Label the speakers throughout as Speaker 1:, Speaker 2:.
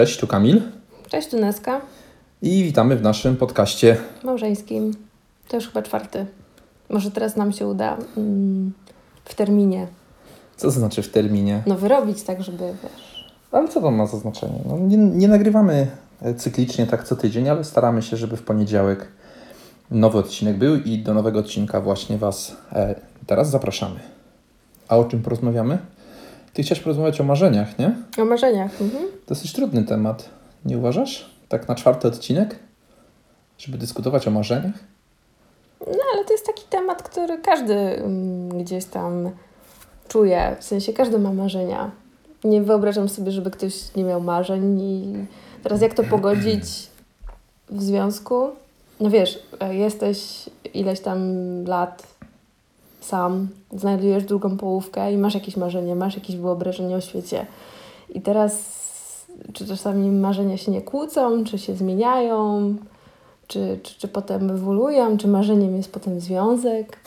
Speaker 1: Cześć, tu Kamil.
Speaker 2: Cześć, tu Neska.
Speaker 1: I witamy w naszym podcaście.
Speaker 2: Małżeńskim. To już chyba czwarty. Może teraz nam się uda mm, w terminie.
Speaker 1: Co to znaczy w terminie?
Speaker 2: No wyrobić tak, żeby wiesz.
Speaker 1: Ale co to ma za znaczenie? No, nie, nie nagrywamy e, cyklicznie tak co tydzień, ale staramy się, żeby w poniedziałek nowy odcinek był i do nowego odcinka właśnie Was e, teraz zapraszamy. A o czym porozmawiamy? Ty chciałeś porozmawiać o marzeniach, nie?
Speaker 2: O marzeniach. Mhm.
Speaker 1: Dosyć trudny temat, nie uważasz? Tak na czwarty odcinek? Żeby dyskutować o marzeniach?
Speaker 2: No ale to jest taki temat, który każdy mm, gdzieś tam czuje. W sensie każdy ma marzenia. Nie wyobrażam sobie, żeby ktoś nie miał marzeń i teraz jak to pogodzić w związku? No wiesz, e, jesteś ileś tam lat sam, znajdujesz drugą połówkę i masz jakieś marzenie, masz jakieś wyobrażenie o świecie. I teraz czy czasami marzenia się nie kłócą, czy się zmieniają, czy, czy, czy potem ewoluują, czy marzeniem jest potem związek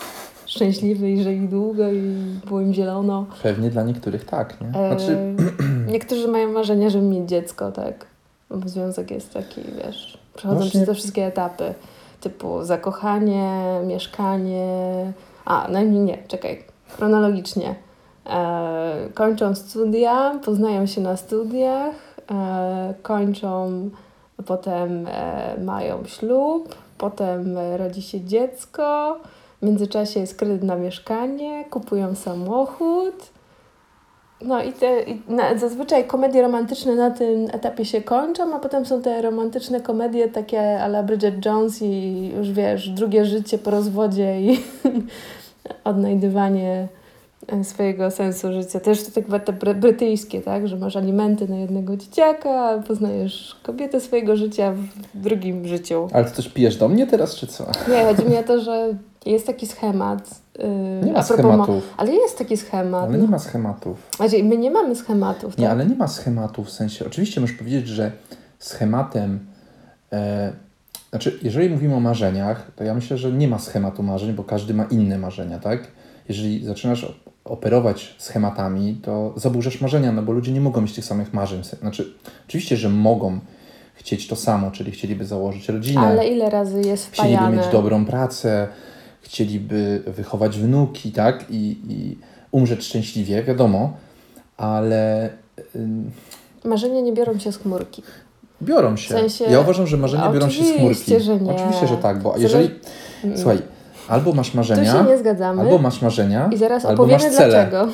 Speaker 2: szczęśliwy i żyli długo i było im zielono.
Speaker 1: Pewnie dla niektórych tak, nie?
Speaker 2: Znaczy... E, niektórzy mają marzenia, żeby mieć dziecko, tak? Bo związek jest taki, wiesz, przechodzą Właśnie... przez te wszystkie etapy, typu zakochanie, mieszkanie, a, najmniej nie, czekaj, chronologicznie. E, kończą studia, poznają się na studiach, e, kończą, potem e, mają ślub, potem rodzi się dziecko, w międzyczasie jest kredyt na mieszkanie, kupują samochód. No i, te, i na, zazwyczaj komedie romantyczne na tym etapie się kończą, a potem są te romantyczne komedie takie ala Bridget Jones i już wiesz, drugie życie po rozwodzie i odnajdywanie e, swojego sensu życia. Też to tak te brytyjskie, tak? Że masz alimenty na jednego dzieciaka, poznajesz kobietę swojego życia w drugim życiu.
Speaker 1: Ale ty coś pijesz do mnie teraz, czy co?
Speaker 2: Nie, chodzi mi o to, że jest taki schemat.
Speaker 1: Yy, nie ma schematów.
Speaker 2: ale jest taki schemat.
Speaker 1: Ale nie ma schematów.
Speaker 2: Znaczy, my nie mamy schematów.
Speaker 1: Nie, tak? ale nie ma schematów w sensie. Oczywiście możesz powiedzieć, że schematem e, znaczy, jeżeli mówimy o marzeniach, to ja myślę, że nie ma schematu marzeń, bo każdy ma inne marzenia, tak? Jeżeli zaczynasz operować schematami, to zaburzasz marzenia, no bo ludzie nie mogą mieć tych samych marzeń. Znaczy, oczywiście, że mogą chcieć to samo, czyli chcieliby założyć rodzinę.
Speaker 2: Ale ile razy jest wpajane?
Speaker 1: Chcieliby mieć dobrą pracę, chcieliby wychować wnuki, tak? I, i umrzeć szczęśliwie, wiadomo, ale...
Speaker 2: Marzenia nie biorą się z chmurki.
Speaker 1: Biorą się. W sensie... Ja uważam, że marzenia biorą się z chmurki.
Speaker 2: Że nie.
Speaker 1: Oczywiście, że tak, bo jeżeli. Mm. Słuchaj, albo masz marzenia.
Speaker 2: Tu się nie zgadzamy.
Speaker 1: Albo masz marzenia.
Speaker 2: I zaraz
Speaker 1: albo
Speaker 2: opowiemy
Speaker 1: masz cele.
Speaker 2: dlaczego.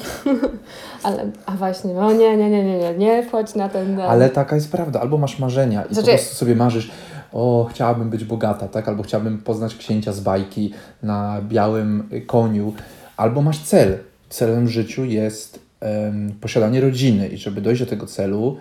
Speaker 2: Ale, a właśnie, no nie, nie, nie, nie, nie, nie wchodź na ten.
Speaker 1: Ale taka jest prawda. Albo masz marzenia i znaczy... po prostu sobie marzysz, o, chciałabym być bogata, tak? Albo chciałabym poznać księcia z bajki na białym koniu. Albo masz cel. Celem w życiu jest um, posiadanie rodziny i żeby dojść do tego celu,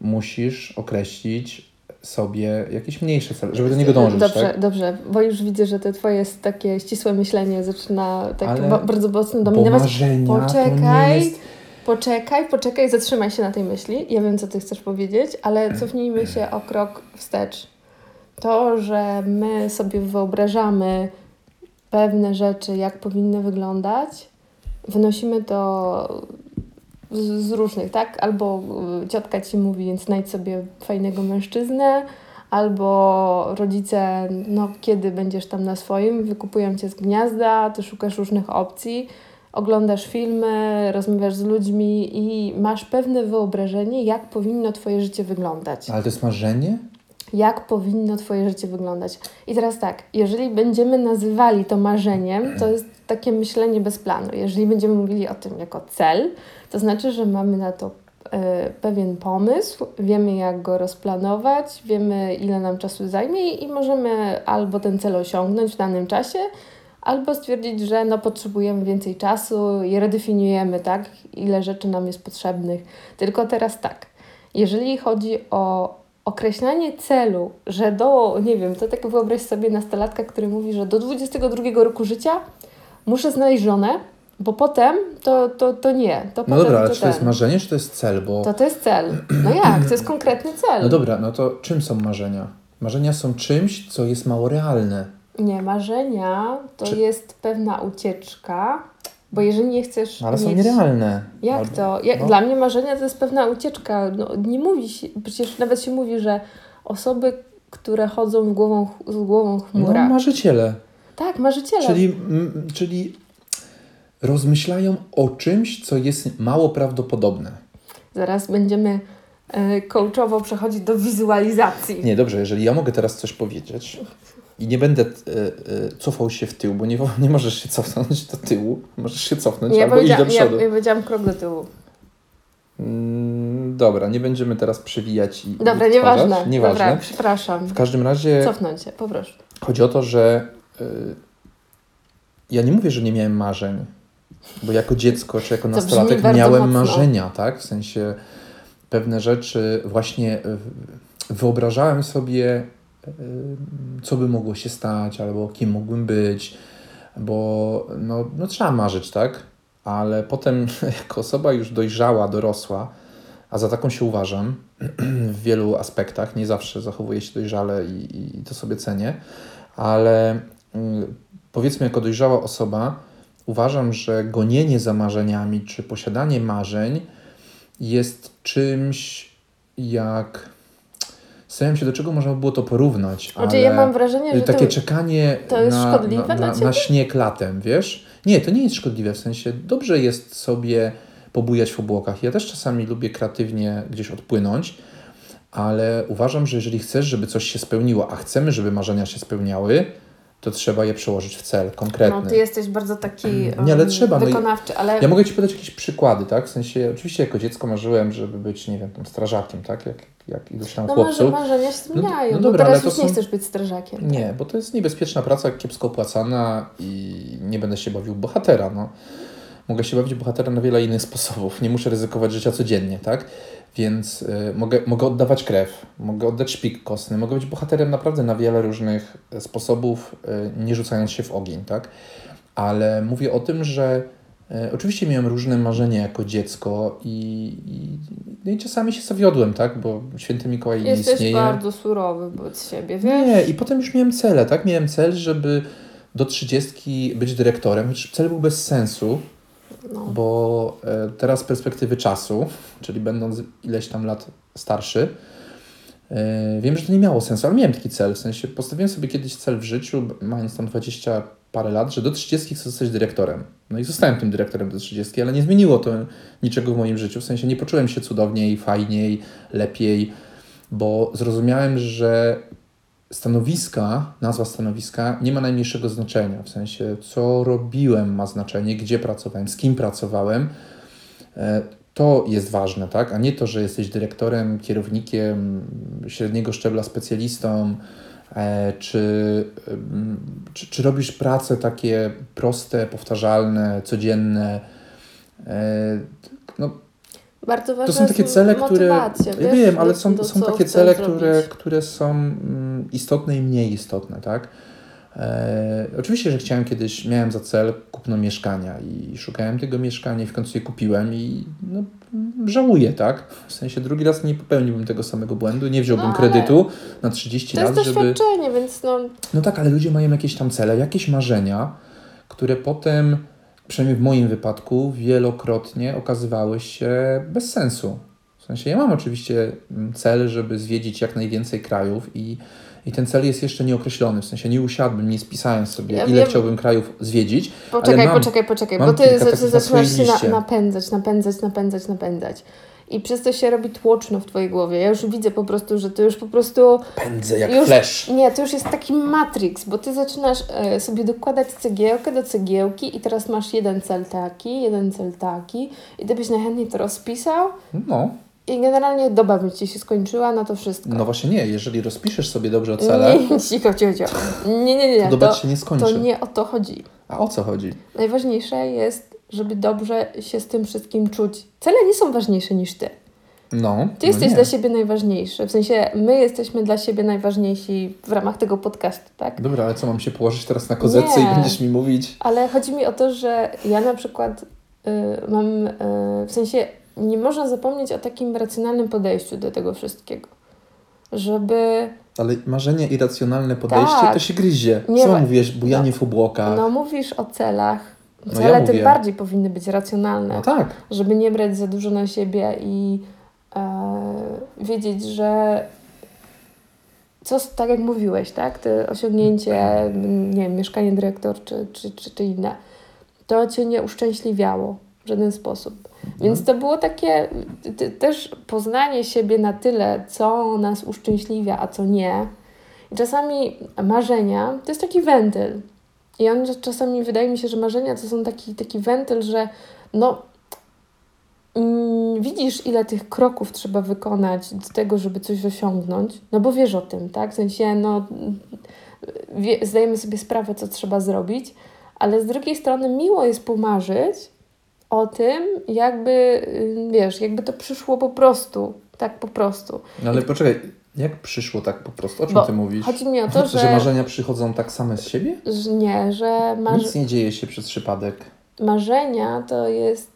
Speaker 1: musisz określić sobie jakieś mniejsze cele, żeby do niego dążyć.
Speaker 2: Dobrze,
Speaker 1: tak?
Speaker 2: dobrze, bo już widzę, że to twoje jest takie ścisłe myślenie zaczyna tak Ale, bardzo mocno dominować.
Speaker 1: Marzenia
Speaker 2: poczekaj,
Speaker 1: jest...
Speaker 2: poczekaj, poczekaj, zatrzymaj się na tej myśli. Ja wiem, co ty chcesz powiedzieć, ale cofnijmy się o krok wstecz. To, że my sobie wyobrażamy pewne rzeczy, jak powinny wyglądać, wynosimy to z, z różnych, tak? Albo y, ciotka ci mówi, więc znajdź sobie fajnego mężczyznę, albo rodzice, no kiedy będziesz tam na swoim, wykupują cię z gniazda, ty szukasz różnych opcji, oglądasz filmy, rozmawiasz z ludźmi i masz pewne wyobrażenie, jak powinno twoje życie wyglądać.
Speaker 1: Ale to jest marzenie?
Speaker 2: Jak powinno Twoje życie wyglądać. I teraz tak, jeżeli będziemy nazywali to marzeniem, to jest takie myślenie bez planu. Jeżeli będziemy mówili o tym jako cel, to znaczy, że mamy na to y, pewien pomysł, wiemy jak go rozplanować, wiemy ile nam czasu zajmie i możemy albo ten cel osiągnąć w danym czasie, albo stwierdzić, że no, potrzebujemy więcej czasu i redefiniujemy, tak, ile rzeczy nam jest potrzebnych. Tylko teraz tak, jeżeli chodzi o określanie celu, że do, nie wiem, to tak wyobraź sobie nastolatka, który mówi, że do 22 roku życia muszę znaleźć żonę, bo potem to, to, to nie. To
Speaker 1: no dobra, ale to czy to jest marzenie, czy to jest cel? Bo...
Speaker 2: To to jest cel. No jak? To jest konkretny cel.
Speaker 1: No dobra, no to czym są marzenia? Marzenia są czymś, co jest mało realne.
Speaker 2: Nie, marzenia to czy... jest pewna ucieczka Bo jeżeli nie chcesz.
Speaker 1: Ale
Speaker 2: mieć...
Speaker 1: są nierealne.
Speaker 2: Jak
Speaker 1: Albo-
Speaker 2: to? Jak,
Speaker 1: no.
Speaker 2: Dla mnie marzenia to jest pewna ucieczka. No, nie mówi się, przecież nawet się mówi, że osoby, które chodzą z głową, z głową w
Speaker 1: No, marzyciele.
Speaker 2: tak, marzyciele.
Speaker 1: Czyli, mm, czyli rozmyślają o czymś, co jest mało prawdopodobne.
Speaker 2: Zaraz będziemy e, coachowo przechodzić do wizualizacji.
Speaker 1: Nie, dobrze, jeżeli ja mogę teraz coś powiedzieć i nie będę e, e, cofał się w tył, bo nie, nie możesz się cofnąć do tyłu, możesz się cofnąć
Speaker 2: ja,
Speaker 1: albo iść do
Speaker 2: powiedziałam, ja,
Speaker 1: przodu.
Speaker 2: ja powiedziałam krok do tyłu.
Speaker 1: Mm, Dobra, nie będziemy teraz przewijać i.
Speaker 2: Dobra,
Speaker 1: i
Speaker 2: nieważne.
Speaker 1: Nieważne.
Speaker 2: Dobra, przepraszam.
Speaker 1: W każdym razie
Speaker 2: Cofnąć się, poproszę.
Speaker 1: chodzi o to, że y, ja nie mówię, że nie miałem marzeń, bo jako dziecko czy jako nastolatek miałem
Speaker 2: mocno.
Speaker 1: marzenia, tak? W sensie pewne rzeczy właśnie wyobrażałem sobie, co by mogło się stać, albo kim mógłbym być, bo no, no trzeba marzyć, tak? Ale potem jako osoba już dojrzała, dorosła, a za taką się uważam w wielu aspektach, nie zawsze zachowuję się dojrzale i, i to sobie cenię, ale mm, powiedzmy jako dojrzała osoba uważam, że gonienie za marzeniami czy posiadanie marzeń jest czymś jak... Zastanawiam się, do czego można by było to porównać,
Speaker 2: Znaczy,
Speaker 1: ale
Speaker 2: ja mam wrażenie, że
Speaker 1: takie
Speaker 2: to,
Speaker 1: czekanie
Speaker 2: to jest
Speaker 1: na,
Speaker 2: szkodliwe
Speaker 1: na, na, na śnieg latem, wiesz? Nie, to nie jest szkodliwe, w sensie dobrze jest sobie pobujać w obłokach. Ja też czasami lubię kreatywnie gdzieś odpłynąć, ale uważam, że jeżeli chcesz, żeby coś się spełniło, a chcemy, żeby marzenia się spełniały, to trzeba je przełożyć w cel konkretny.
Speaker 2: no, ty jesteś bardzo taki
Speaker 1: Nie, ale
Speaker 2: um,
Speaker 1: trzeba, no
Speaker 2: wykonawczy, ale
Speaker 1: Ja mogę Ci podać jakieś przykłady, tak? W sensie, oczywiście jako dziecko marzyłem, żeby być, nie wiem, tam strażakiem, tak? Jak, jak iluś tam
Speaker 2: no
Speaker 1: chłopców.
Speaker 2: marzenia się zmieniają.
Speaker 1: no
Speaker 2: No,
Speaker 1: dobra,
Speaker 2: teraz już nie
Speaker 1: są-
Speaker 2: chcesz być strażakiem.
Speaker 1: Nie, bo to jest niebezpieczna praca, kiepsko opłacana i nie będę się bawił bohatera. No. Mogę się bawić w bohatera na wiele innych sposobów. Nie muszę ryzykować życia codziennie, tak? Więc y, mogę, mogę oddawać krew, mogę oddać szpik kostny, mogę być bohaterem naprawdę na wiele różnych e, sposobów, y, nie rzucając się w ogień, tak? Ale mówię o tym, że e, oczywiście miałem różne marzenia jako dziecko i, i, no i czasami się zawiodłem, tak? Bo święty Mikołaj nie
Speaker 2: Jesteś
Speaker 1: istnieje.
Speaker 2: bardzo surowy wobec siebie, wiesz?
Speaker 1: Nie, i potem już miałem cele, tak? Miałem cel, żeby do 30 być dyrektorem, chociaż cel był bez sensu,
Speaker 2: No.
Speaker 1: bo e, teraz z perspektywy czasu, czyli będąc ileś tam lat starszy, e, wiem, że to nie miało sensu, ale miałem taki cel. W sensie postawiłem sobie kiedyś cel w życiu, mając tam 20 parę lat, że do 30 chcę zostać dyrektorem. No i zostałem tym dyrektorem do 30, ale nie zmieniło to niczego w moim życiu. W sensie nie poczułem się cudowniej, fajniej, lepiej, bo zrozumiałem, że stanowiska, nazwa stanowiska nie ma najmniejszego znaczenia. W sensie, co robiłem ma znaczenie, gdzie pracowałem, z kim pracowałem. E, To jest ważne, tak? A nie to, że jesteś dyrektorem, kierownikiem, średniego szczebla specjalistą, e, czy, czy, czy robisz prace takie proste, powtarzalne, codzienne. E, No,
Speaker 2: Bardzo ważne
Speaker 1: to są takie
Speaker 2: jest
Speaker 1: cele, które. Ja
Speaker 2: wiesz,
Speaker 1: wiem, ale są,
Speaker 2: do
Speaker 1: są takie cele,
Speaker 2: zrobić.
Speaker 1: które, które są mm, istotne i mniej istotne, tak? E, oczywiście, że chciałem kiedyś, miałem za cel kupno mieszkania i szukałem tego mieszkania i w końcu je kupiłem i no, żałuję, tak? W sensie drugi raz nie popełniłbym tego samego błędu, nie wziąłbym
Speaker 2: No,
Speaker 1: kredytu na 30
Speaker 2: To jest
Speaker 1: lat, żeby...
Speaker 2: doświadczenie, więc no,
Speaker 1: No tak, ale ludzie mają jakieś tam cele, jakieś marzenia, które potem, przynajmniej w moim wypadku, wielokrotnie okazywały się bez sensu. W sensie ja mam oczywiście mm, cel, żeby zwiedzić jak najwięcej krajów i, i ten cel jest jeszcze nieokreślony. W sensie nie usiadłbym, nie spisałem sobie,
Speaker 2: Ja
Speaker 1: ile
Speaker 2: wiem.
Speaker 1: chciałbym krajów zwiedzić.
Speaker 2: Poczekaj,
Speaker 1: mam-
Speaker 2: poczekaj, poczekaj, bo ty zaczynasz się na, napędzać, napędzać, napędzać, napędzać. I przez to się robi tłoczno w twojej głowie. Ja już widzę po prostu, że ty już po prostu.
Speaker 1: Pędzę jak
Speaker 2: już,
Speaker 1: flash.
Speaker 2: Nie, to już jest taki matrix, bo ty zaczynasz e, sobie dokładać cegiełkę do cegiełki i teraz masz jeden cel taki, jeden cel taki i ty byś najchętniej to rozpisał
Speaker 1: No,
Speaker 2: i generalnie doba by ci się skończyła na to wszystko.
Speaker 1: no właśnie nie. Jeżeli rozpiszesz sobie dobrze cele,
Speaker 2: Nie, cicho, cicho, cicho. Nie, nie, nie.
Speaker 1: to doba
Speaker 2: To,
Speaker 1: się nie skończy.
Speaker 2: to nie o to chodzi.
Speaker 1: A o co chodzi?
Speaker 2: Najważniejsze jest, żeby dobrze się z tym wszystkim czuć. Cele nie są ważniejsze niż ty.
Speaker 1: No,
Speaker 2: Ty
Speaker 1: no
Speaker 2: jesteś
Speaker 1: nie.
Speaker 2: dla siebie najważniejszy. W sensie my jesteśmy dla siebie najważniejsi w ramach tego podcastu, tak?
Speaker 1: Dobra, ale co, mam się położyć teraz na kozetce
Speaker 2: Nie.
Speaker 1: i będziesz mi mówić?
Speaker 2: Ale chodzi mi o to, że ja na przykład y, mam, y, w sensie nie można zapomnieć o takim racjonalnym podejściu do tego wszystkiego. Żeby,
Speaker 1: Ale marzenie irracjonalne podejście
Speaker 2: Tak.
Speaker 1: to się gryzie.
Speaker 2: Nie
Speaker 1: Co
Speaker 2: ma-
Speaker 1: mówisz, bujanie w obłokach?
Speaker 2: no mówisz o celach,
Speaker 1: No
Speaker 2: cele
Speaker 1: ja
Speaker 2: tym
Speaker 1: mówię.
Speaker 2: bardziej powinny być racjonalne,
Speaker 1: No tak.
Speaker 2: żeby nie brać za dużo na siebie i e, wiedzieć, że co, tak jak mówiłeś, tak, te osiągnięcie, nie wiem, mieszkanie dyrektor czy, czy, czy, czy inne, to cię nie uszczęśliwiało w żaden sposób. Więc to było takie też poznanie siebie na tyle, co nas uszczęśliwia, a co nie. I czasami marzenia to jest taki wentyl. I on czasami wydaje mi się, że marzenia to są taki, taki wentyl, że no mm, widzisz, ile tych kroków trzeba wykonać do tego, żeby coś osiągnąć, no bo wiesz o tym, tak? W sensie, no, wie, zdajemy sobie sprawę, co trzeba zrobić, ale z drugiej strony miło jest pomarzyć o tym, jakby, y, wiesz, jakby to przyszło po prostu, tak po prostu.
Speaker 1: No ale poczekaj, jak przyszło tak po prostu? O czym
Speaker 2: Bo
Speaker 1: ty mówisz?
Speaker 2: Chodzi mi o to,
Speaker 1: że...
Speaker 2: że,
Speaker 1: marzenia przychodzą tak same z siebie?
Speaker 2: że nie, że marzy,
Speaker 1: Nic nie dzieje się przez przypadek.
Speaker 2: marzenia to jest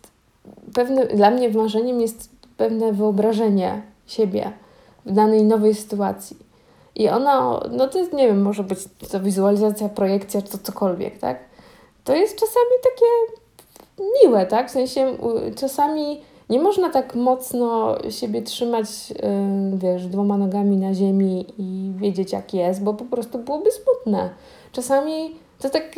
Speaker 2: pewne, dla mnie marzeniem jest pewne wyobrażenie siebie w danej nowej sytuacji. I ono, no to jest, nie wiem, może być to wizualizacja, projekcja, czy to cokolwiek, tak? To jest czasami takie miłe, tak? W sensie czasami nie można tak mocno siebie trzymać, yy, wiesz, dwoma nogami na ziemi i wiedzieć jak jest, bo po prostu byłoby smutne. Czasami to tak,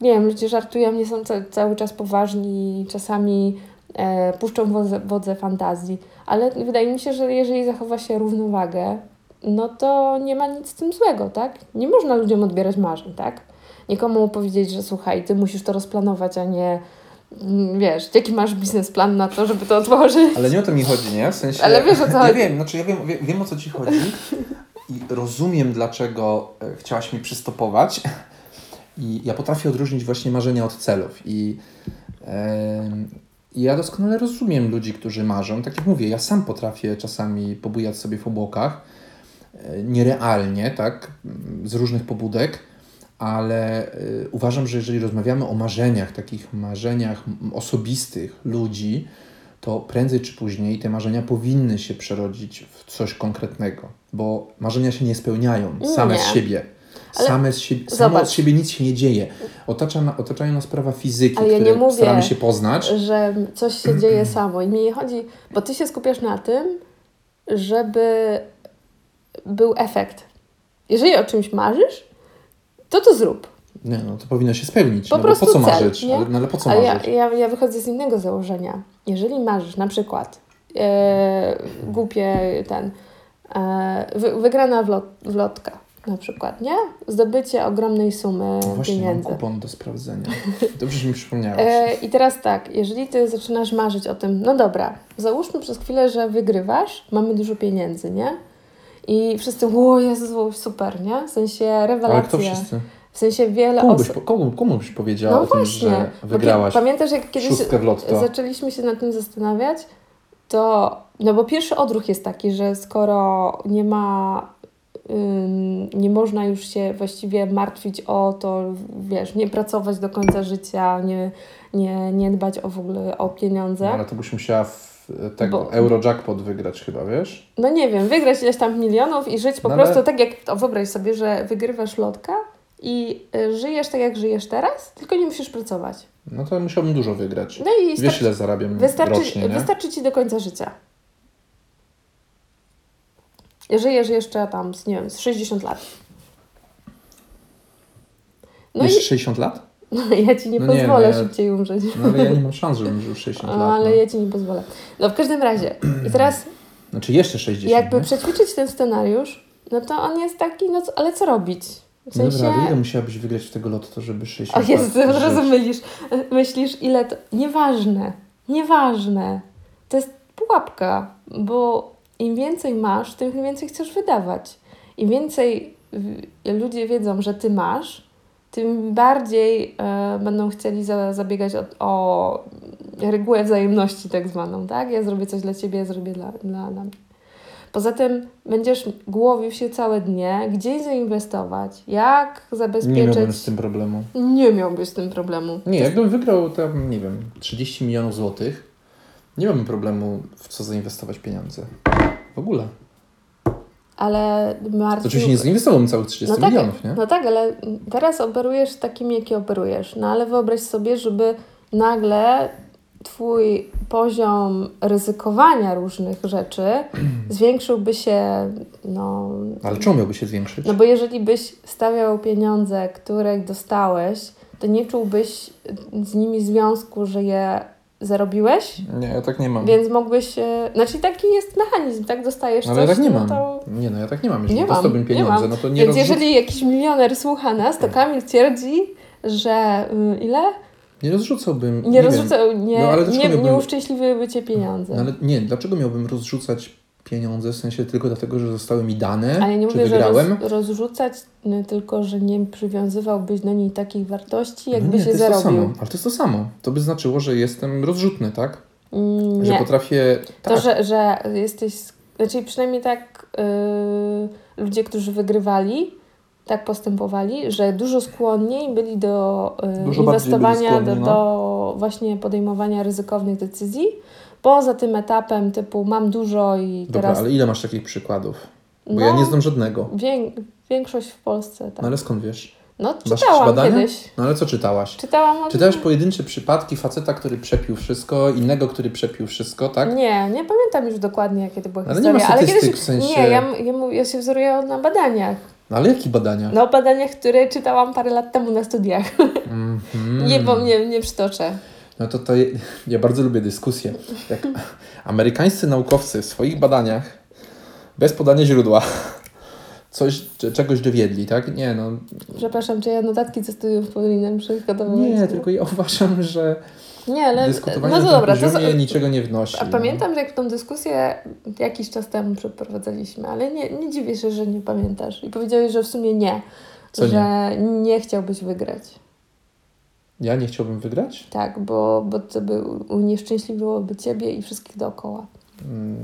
Speaker 2: nie wiem, ludzie żartują, nie są ca- cały czas poważni, czasami e, puszczą wodze, wodze fantazji, ale wydaje mi się, że jeżeli zachowa się równowagę, no to nie ma nic z tym złego, tak? Nie można ludziom odbierać marzeń, tak? Nikomu powiedzieć, że słuchaj, ty musisz to rozplanować, a nie wiesz, jaki masz biznesplan na to, żeby to otworzyć.
Speaker 1: Ale nie o to mi chodzi, nie? W sensie...
Speaker 2: Ale wiesz, o co
Speaker 1: Ja
Speaker 2: chodzi.
Speaker 1: wiem, znaczy ja wiem, wiem, wiem o co Ci chodzi i rozumiem, dlaczego e, chciałaś mi przystopować. I ja potrafię odróżnić właśnie marzenia od celów. I, i ja doskonale rozumiem ludzi, którzy marzą. Tak jak mówię, ja sam potrafię czasami pobujać sobie w obłokach. e, Nierealnie, tak? Z różnych pobudek. Ale y, uważam, że jeżeli rozmawiamy o marzeniach, takich marzeniach osobistych ludzi, to prędzej czy później te marzenia powinny się przerodzić w coś konkretnego, bo marzenia się nie spełniają same
Speaker 2: Nie.
Speaker 1: z siebie.
Speaker 2: Ale
Speaker 1: Same z siebie, samo od siebie nic się nie dzieje. Otacza, otaczają nas prawa fizyki,
Speaker 2: Ale ja
Speaker 1: które
Speaker 2: mówię,
Speaker 1: staramy się poznać.
Speaker 2: że coś się dzieje samo. I mi nie chodzi, bo ty się skupiasz na tym, żeby był efekt. Jeżeli o czymś marzysz, to to zrób.
Speaker 1: Nie, no to powinno się spełnić.
Speaker 2: Po
Speaker 1: no,
Speaker 2: prostu
Speaker 1: po co
Speaker 2: cel,
Speaker 1: marzyć?
Speaker 2: nie?
Speaker 1: Ale, no, ale po co
Speaker 2: Ale ja,
Speaker 1: marzyć?
Speaker 2: ja, ja wychodzę z innego założenia. Jeżeli marzysz na przykład e, głupie ten e, wy, wygrana wlot, wlotka na przykład, nie? Zdobycie ogromnej sumy
Speaker 1: No Właśnie mam
Speaker 2: pieniędzy.
Speaker 1: kupon do sprawdzenia. Dobrze, że mi przypomniałaś.
Speaker 2: E, I teraz tak, jeżeli ty zaczynasz marzyć o tym, no dobra, załóżmy przez chwilę, że wygrywasz, mamy dużo pieniędzy, nie? I wszyscy, o Jezu, super, nie? W sensie
Speaker 1: Ale
Speaker 2: rewelacja.
Speaker 1: kto wszyscy?
Speaker 2: W sensie wiele
Speaker 1: Komu byś,
Speaker 2: osób.
Speaker 1: po- komu, komu byś powiedziała
Speaker 2: No
Speaker 1: o tym,
Speaker 2: właśnie.
Speaker 1: że
Speaker 2: Bo
Speaker 1: wygrałaś
Speaker 2: Pamiętasz, jak kiedyś zaczęliśmy się nad tym zastanawiać, to, no bo pierwszy odruch jest taki, że skoro nie ma, ym, nie można już się właściwie martwić o to, wiesz, nie pracować do końca życia, nie, nie, nie dbać o w ogóle o pieniądze.
Speaker 1: No, ale to byś musiała w tego
Speaker 2: Bo-
Speaker 1: Eurojackpot wygrać chyba, wiesz?
Speaker 2: No nie wiem, wygrać ileś tam milionów i żyć po
Speaker 1: No ale-
Speaker 2: prostu tak jak, o, wyobraź sobie, że wygrywasz lotka i y, żyjesz tak jak żyjesz teraz, tylko nie musisz pracować.
Speaker 1: No to musiałbym dużo wygrać.
Speaker 2: No i
Speaker 1: Wiesz ile zarabiam
Speaker 2: wystarczy,
Speaker 1: rocznie, nie?
Speaker 2: wystarczy Ci do końca życia. Żyjesz jeszcze tam, nie wiem, z 60 lat. No
Speaker 1: Jeszcze
Speaker 2: i
Speaker 1: 60 lat?
Speaker 2: No, ja Ci nie
Speaker 1: No nie,
Speaker 2: pozwolę
Speaker 1: no ja-
Speaker 2: szybciej umrzeć.
Speaker 1: No ale ja nie mam szans, żebym żył 60 lat.
Speaker 2: ale
Speaker 1: no.
Speaker 2: ja Ci nie pozwolę. No w każdym razie. I teraz
Speaker 1: Znaczy jeszcze 60,
Speaker 2: jakby
Speaker 1: nie?
Speaker 2: przećwiczyć ten scenariusz, no to on jest taki, no co- ale co robić? W sensie...
Speaker 1: Dobra, ile musiałabyś wygrać w tego lotto, żeby 60
Speaker 2: O
Speaker 1: lat
Speaker 2: Jezu, od razu mylisz, myślisz, ile to... Nieważne, nieważne. To jest pułapka, bo im więcej masz, tym więcej chcesz wydawać. Im więcej ludzie wiedzą, że ty masz, tym bardziej e, będą chcieli za, zabiegać o, o regułę wzajemności tak zwaną, tak? Ja zrobię coś dla ciebie, ja zrobię dla, dla, dla mnie. Poza tym będziesz głowił się całe dnie, gdzie zainwestować, jak zabezpieczyć...
Speaker 1: Nie miałbym z tym problemu.
Speaker 2: Nie miałbyś z tym problemu.
Speaker 1: Nie, jakbym wygrał tam, nie wiem, 30 milionów złotych, nie miałbym problemu w co zainwestować pieniądze. W ogóle.
Speaker 2: Ale martwił...
Speaker 1: Oczywiście nie zainwestowałbym całych 30
Speaker 2: no tak,
Speaker 1: milionów, nie?
Speaker 2: No tak, ale teraz operujesz takim, jaki operujesz. No ale wyobraź sobie, żeby nagle twój poziom ryzykowania różnych rzeczy zwiększyłby się, no...
Speaker 1: Ale czemu miałby się zwiększyć?
Speaker 2: No bo jeżeli byś stawiał pieniądze, które dostałeś, to nie czułbyś z nimi związku, że je zarobiłeś,
Speaker 1: Nie, ja tak nie mam.
Speaker 2: więc mógłbyś... e, Znaczy taki jest mechanizm, tak? Dostajesz
Speaker 1: ale ja
Speaker 2: coś,
Speaker 1: tak nie
Speaker 2: no
Speaker 1: mam.
Speaker 2: to...
Speaker 1: Nie, no ja tak nie mam. Jeżeli
Speaker 2: Nie
Speaker 1: dostałbym
Speaker 2: nie
Speaker 1: pieniądze, no to nie
Speaker 2: Więc
Speaker 1: rozrzu-
Speaker 2: jeżeli jakiś milioner słucha nas, to Kamil twierdzi, że y, ile?
Speaker 1: nie rozrzucałbym.
Speaker 2: Nie,
Speaker 1: wiem.
Speaker 2: rozrzucał, nie,
Speaker 1: No, ale
Speaker 2: nie,
Speaker 1: miałbym-
Speaker 2: nie uszczęśliwiłyby cię pieniądze.
Speaker 1: No, ale nie, dlaczego miałbym rozrzucać pieniądze w sensie tylko dlatego, że zostały mi dane,
Speaker 2: A ja nie mówię, że
Speaker 1: wygrałem?
Speaker 2: roz, rozrzucać, no, tylko że nie przywiązywałbyś do niej takich wartości,
Speaker 1: no
Speaker 2: jakby
Speaker 1: nie,
Speaker 2: się
Speaker 1: to jest to
Speaker 2: zarobił.
Speaker 1: samo. Ale to jest to samo. To by znaczyło, że jestem rozrzutny, tak?
Speaker 2: Mm,
Speaker 1: Że
Speaker 2: nie.
Speaker 1: potrafię.
Speaker 2: To,
Speaker 1: Tak,
Speaker 2: że, że jesteś, znaczy przynajmniej tak yy, ludzie, którzy wygrywali, tak postępowali, że dużo skłonniej byli do yy,
Speaker 1: Dużo bardziej byli
Speaker 2: inwestowania,
Speaker 1: skłonni,
Speaker 2: do,
Speaker 1: no.
Speaker 2: do właśnie podejmowania ryzykownych decyzji. Poza tym etapem typu mam dużo i
Speaker 1: Dobra,
Speaker 2: teraz...
Speaker 1: ale ile masz takich przykładów? Bo
Speaker 2: no,
Speaker 1: ja nie znam żadnego.
Speaker 2: wię, większość w Polsce, tak.
Speaker 1: No ale skąd wiesz?
Speaker 2: No czytałam kiedyś.
Speaker 1: No ale co czytałaś?
Speaker 2: Czytałam o
Speaker 1: Czytałeś pojedyncze przypadki faceta, który przepił wszystko, innego, który przepił wszystko, tak?
Speaker 2: Nie, nie pamiętam już dokładnie, jakie to były
Speaker 1: Ale nie ma
Speaker 2: historie. ale
Speaker 1: statystyk
Speaker 2: kiedyś,
Speaker 1: w sensie-
Speaker 2: Nie, ja, ja, ja się wzoruję na badaniach.
Speaker 1: No ale jakie badania?
Speaker 2: No, badaniach, które czytałam parę lat temu na studiach.
Speaker 1: Mhm.
Speaker 2: Nie, bo nie, nie przytoczę.
Speaker 1: No to, to ja bardzo lubię dyskusję. Jak amerykańscy naukowcy w swoich badaniach, bez podania źródła, coś, cze- czegoś dowiedli, tak? Nie, no.
Speaker 2: Przepraszam, czy ja notatki ze studiów powinnam przygotowywać?
Speaker 1: Nie, tylko ja uważam, że
Speaker 2: Nie, ale...
Speaker 1: dyskutowanie
Speaker 2: No to dobra, to... z-
Speaker 1: niczego nie wnosi.
Speaker 2: A
Speaker 1: no.
Speaker 2: pamiętam, że jak tą dyskusję jakiś czas temu przeprowadzaliśmy, ale nie, nie dziwię się, że nie pamiętasz. I powiedziałeś, że w sumie nie.
Speaker 1: Co
Speaker 2: że nie? chciałbyś wygrać.
Speaker 1: Ja nie chciałbym wygrać?
Speaker 2: Tak, bo, bo to by unieszczęśliwiłoby ciebie i wszystkich dookoła.
Speaker 1: Mm,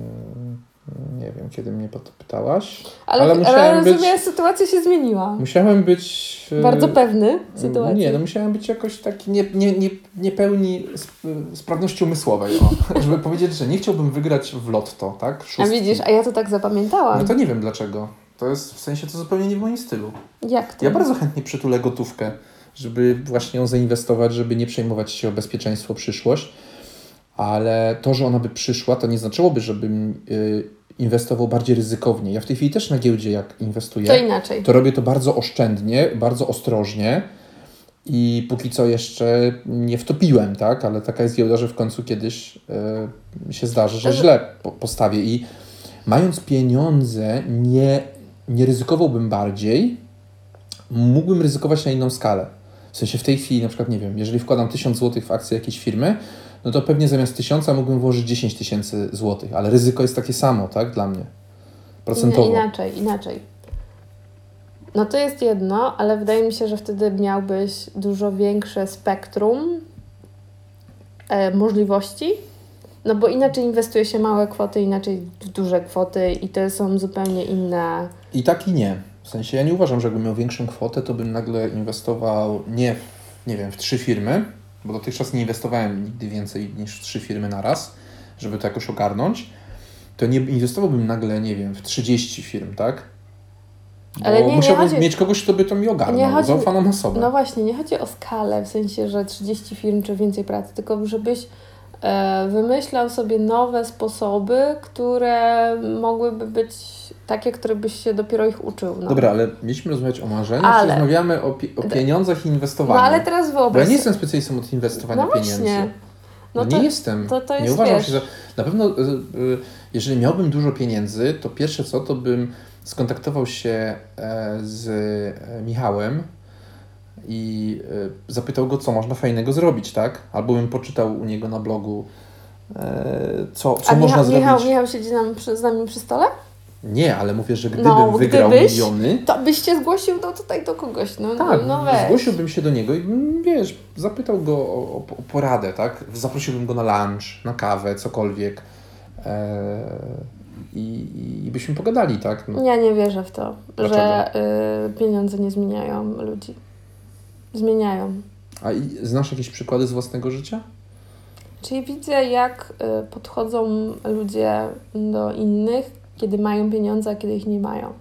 Speaker 1: nie wiem, kiedy mnie po to pytałaś.
Speaker 2: Ale,
Speaker 1: Ale
Speaker 2: ale,
Speaker 1: musiałem być-
Speaker 2: rozumiem, sytuacja się zmieniła.
Speaker 1: Musiałem być... e,
Speaker 2: Bardzo pewny sytuacji.
Speaker 1: Nie, no musiałem być jakoś taki nie, nie, nie, niepełni sp- sprawności umysłowej, o, żeby powiedzieć, że nie chciałbym wygrać w lotto, tak?
Speaker 2: A
Speaker 1: Szóstki.
Speaker 2: widzisz, a ja to tak zapamiętałam.
Speaker 1: No to nie wiem dlaczego. To jest w sensie to zupełnie nie w moim stylu.
Speaker 2: Jak to?
Speaker 1: Ja bardzo chętnie przytulę gotówkę, żeby właśnie ją zainwestować, żeby nie przejmować się o bezpieczeństwo, przyszłość. Ale to, że ona by przyszła, to nie znaczyłoby, żebym y, inwestował bardziej ryzykownie. Ja w tej chwili też na giełdzie, jak inwestuję,
Speaker 2: To inaczej.
Speaker 1: to robię to bardzo oszczędnie, bardzo ostrożnie i póki co jeszcze nie wtopiłem, tak? Ale taka jest giełda, że w końcu kiedyś y, się zdarzy, że źle po, postawię i mając pieniądze nie, nie ryzykowałbym bardziej, mógłbym ryzykować na inną skalę. W sensie w tej chwili na przykład, nie wiem, jeżeli wkładam 1000 zł w akcję jakiejś firmy, no to pewnie zamiast 1000 mógłbym włożyć 10 tysięcy złotych, ale ryzyko jest takie samo, tak? Dla mnie. Procentowo.
Speaker 2: Inaczej, inaczej. No to jest jedno, ale wydaje mi się, że wtedy miałbyś dużo większe spektrum e, możliwości. No bo inaczej inwestuje się małe kwoty, inaczej w duże kwoty i to są zupełnie inne.
Speaker 1: I tak i nie. W sensie ja nie uważam, że jakbym miał większą kwotę, to bym nagle inwestował nie w, nie wiem, w trzy firmy, bo dotychczas nie inwestowałem nigdy więcej niż w trzy firmy na raz, żeby to jakoś ogarnąć. To nie inwestowałbym nagle, nie wiem, w 30 firm, tak? Bo
Speaker 2: Ale nie- nie
Speaker 1: musiałbym
Speaker 2: chodzi-
Speaker 1: mieć kogoś, kto by to mi ogarnął,
Speaker 2: Nie chodzi-
Speaker 1: zaufaną osobę.
Speaker 2: No właśnie, nie chodzi o skalę, w sensie, że 30 firm czy więcej pracy, tylko żebyś e, wymyślał sobie nowe sposoby, które mogłyby być takie, które byś się dopiero ich uczył. No.
Speaker 1: Dobra, ale mieliśmy rozmawiać o marzeniach,
Speaker 2: Ale-
Speaker 1: rozmawiamy o, pi- o pieniądzach i inwestowaniu?
Speaker 2: No ale teraz
Speaker 1: Bo
Speaker 2: wyobraź
Speaker 1: ja nie jestem specjalistą od inwestowania
Speaker 2: No
Speaker 1: pieniędzy.
Speaker 2: właśnie.
Speaker 1: No,
Speaker 2: No
Speaker 1: nie
Speaker 2: to-
Speaker 1: jestem.
Speaker 2: to- to
Speaker 1: nie
Speaker 2: jest,
Speaker 1: uważam
Speaker 2: wiesz-
Speaker 1: się za. Na pewno, y, y, jeżeli miałbym dużo pieniędzy, to pierwsze co, to bym skontaktował się e, z e, Michałem i e, zapytał go, co można fajnego zrobić, tak? Albo bym poczytał u niego na blogu, co, co
Speaker 2: A
Speaker 1: można
Speaker 2: Michał, Michał,
Speaker 1: zrobić.
Speaker 2: Michał siedzi nam, przy, z nami przy stole?
Speaker 1: Nie, ale mówię, że gdybym
Speaker 2: No,
Speaker 1: wygrał
Speaker 2: gdybyś,
Speaker 1: miliony,
Speaker 2: To byś się zgłosił do tutaj do kogoś. No,
Speaker 1: tak,
Speaker 2: no, no weź.
Speaker 1: zgłosiłbym się do niego i bym, wiesz, zapytał go o, o, o poradę, tak? Zaprosiłbym go na lunch, na kawę, cokolwiek. E, i, i byśmy pogadali, tak? No,
Speaker 2: Ja nie wierzę w to,
Speaker 1: Dlaczego?
Speaker 2: że y, pieniądze nie zmieniają ludzi. Zmieniają.
Speaker 1: a i znasz jakieś przykłady z własnego życia?
Speaker 2: Czyli widzę, jak y, podchodzą ludzie do innych kiedy mają pieniądze, a kiedy ich nie mają.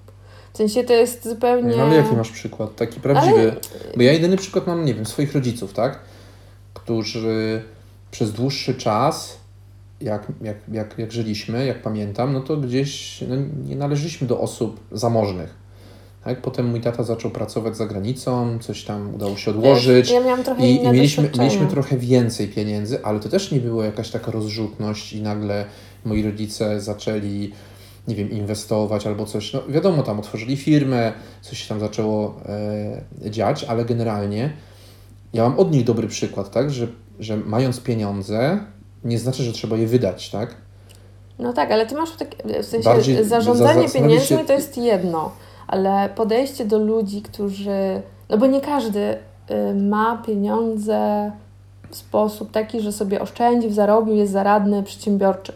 Speaker 2: W sensie to jest zupełnie...
Speaker 1: No ale jaki masz przykład? Taki prawdziwy. Ale... Bo ja jedyny przykład mam, nie wiem, swoich rodziców, tak? Którzy przez dłuższy czas, jak, jak, jak, jak żyliśmy, jak pamiętam, no to gdzieś no, nie należeliśmy do osób zamożnych. Tak? Potem mój tata zaczął pracować za granicą, coś tam udało się odłożyć.
Speaker 2: Ja miałam trochę
Speaker 1: i, i mieliśmy, mieliśmy trochę więcej pieniędzy, ale to też nie było jakaś taka rozrzutność i nagle moi rodzice zaczęli nie wiem, inwestować albo coś. No wiadomo, tam otworzyli firmę, coś się tam zaczęło e, dziać, ale generalnie ja mam od nich dobry przykład, tak, że, że mając pieniądze, nie znaczy, że trzeba je wydać, tak?
Speaker 2: No tak, ale ty masz takie, w sensie Bardziej zarządzanie za, pieniędzmi się... to jest jedno, ale podejście do ludzi, którzy, no bo nie każdy y, ma pieniądze w sposób taki, że sobie oszczędził, zarobił, jest zaradny, przedsiębiorczy.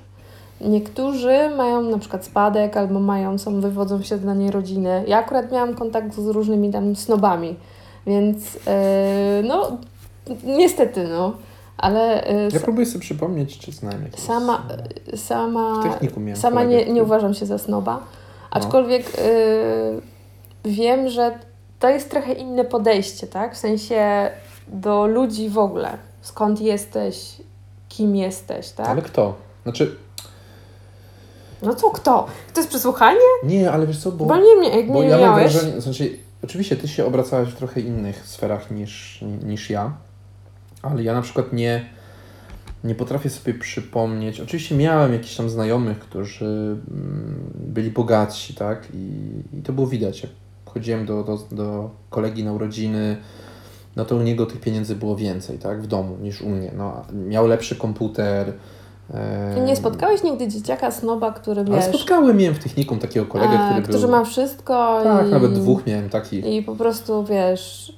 Speaker 2: Niektórzy mają na przykład spadek albo mają, są, wywodzą się z danej rodziny. Ja akurat miałam kontakt z różnymi tam snobami, więc yy, no niestety no. Ale,
Speaker 1: yy, ja próbuję sobie przypomnieć, czy znam jakieś.
Speaker 2: Sama, sama, sama nie, nie uważam się za snoba, no. aczkolwiek yy, wiem, że to jest trochę inne podejście, tak? W sensie do ludzi w ogóle. Skąd jesteś, kim jesteś, tak?
Speaker 1: Ale kto? Znaczy,
Speaker 2: no co, kto? To jest przesłuchanie?
Speaker 1: Nie, ale wiesz co, bo...
Speaker 2: Bo nie, jak bo ja miałeś. mam
Speaker 1: wrażenie, znaczy, oczywiście ty się obracałeś w trochę innych sferach niż, niż ja, ale ja na przykład nie, nie potrafię sobie przypomnieć. Oczywiście miałem jakichś tam znajomych, którzy mm, byli bogatsi, tak? I, i to było widać. Jak chodziłem do, do, do kolegi na urodziny, no to u niego tych pieniędzy było więcej, tak? W domu niż u mnie. No, miał lepszy komputer,
Speaker 2: ty nie spotkałeś nigdy dzieciaka snoba, który wiesz...
Speaker 1: Ale spotkałem, miałem w technikum takiego kolegę,
Speaker 2: a,
Speaker 1: który
Speaker 2: Który
Speaker 1: był...
Speaker 2: ma wszystko
Speaker 1: Tak, i... nawet dwóch miałem takich.
Speaker 2: I po prostu, wiesz,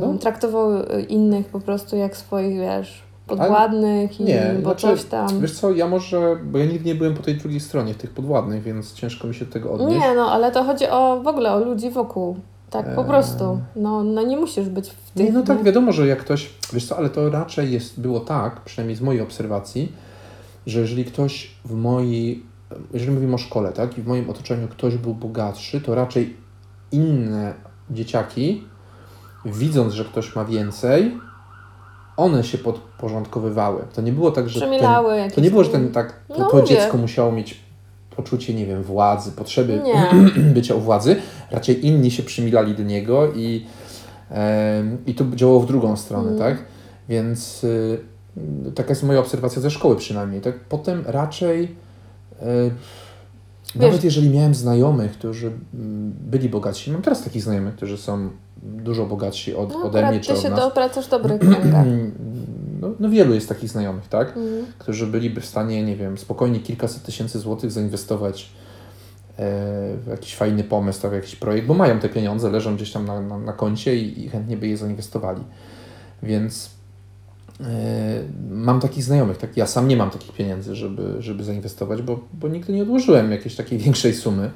Speaker 2: no. traktował innych po prostu jak swoich, wiesz, podwładnych i nie, bo znaczy, coś tam...
Speaker 1: Wiesz co, ja może, bo ja nigdy nie byłem po tej drugiej stronie, tych podwładnych, więc ciężko mi się do tego odnieść.
Speaker 2: Nie, no, ale to chodzi o w ogóle o ludzi wokół. Tak, po prostu. No, no nie musisz być w tych...
Speaker 1: Nie, no tak, wiadomo, że jak ktoś... Wiesz co, ale to raczej jest, było tak, przynajmniej z mojej obserwacji, że jeżeli ktoś w mojej, jeżeli mówimy o szkole, tak, i w moim otoczeniu ktoś był bogatszy, to raczej inne dzieciaki, widząc, że ktoś ma więcej, one się podporządkowywały. To nie było tak, że. Ten, to nie było, że ten tak, to, no, to dziecko musiało mieć poczucie, nie wiem, władzy, potrzeby bycia u władzy. Raczej inni się przymilali do niego i, e, i to działało w drugą stronę, mm. tak? Więc y, Taka jest moja obserwacja ze szkoły przynajmniej. Tak? Potem raczej e, nawet jeżeli miałem znajomych, którzy mm, byli bogatsi, mam teraz takich znajomych, którzy są dużo bogatsi od, no, ode mnie czy
Speaker 2: od
Speaker 1: się
Speaker 2: nas. obracasz dobrych kręgach.
Speaker 1: No, no wielu jest takich znajomych, tak? Mm. Którzy byliby w stanie, nie wiem, spokojnie kilkaset tysięcy złotych zainwestować e, w jakiś fajny pomysł, tak, w jakiś projekt, bo mają te pieniądze, leżą gdzieś tam na, na, na koncie i, i chętnie by je zainwestowali. Więc mam takich znajomych, tak, ja sam nie mam takich pieniędzy, żeby, żeby zainwestować, bo, bo nigdy nie odłożyłem jakiejś takiej większej sumy.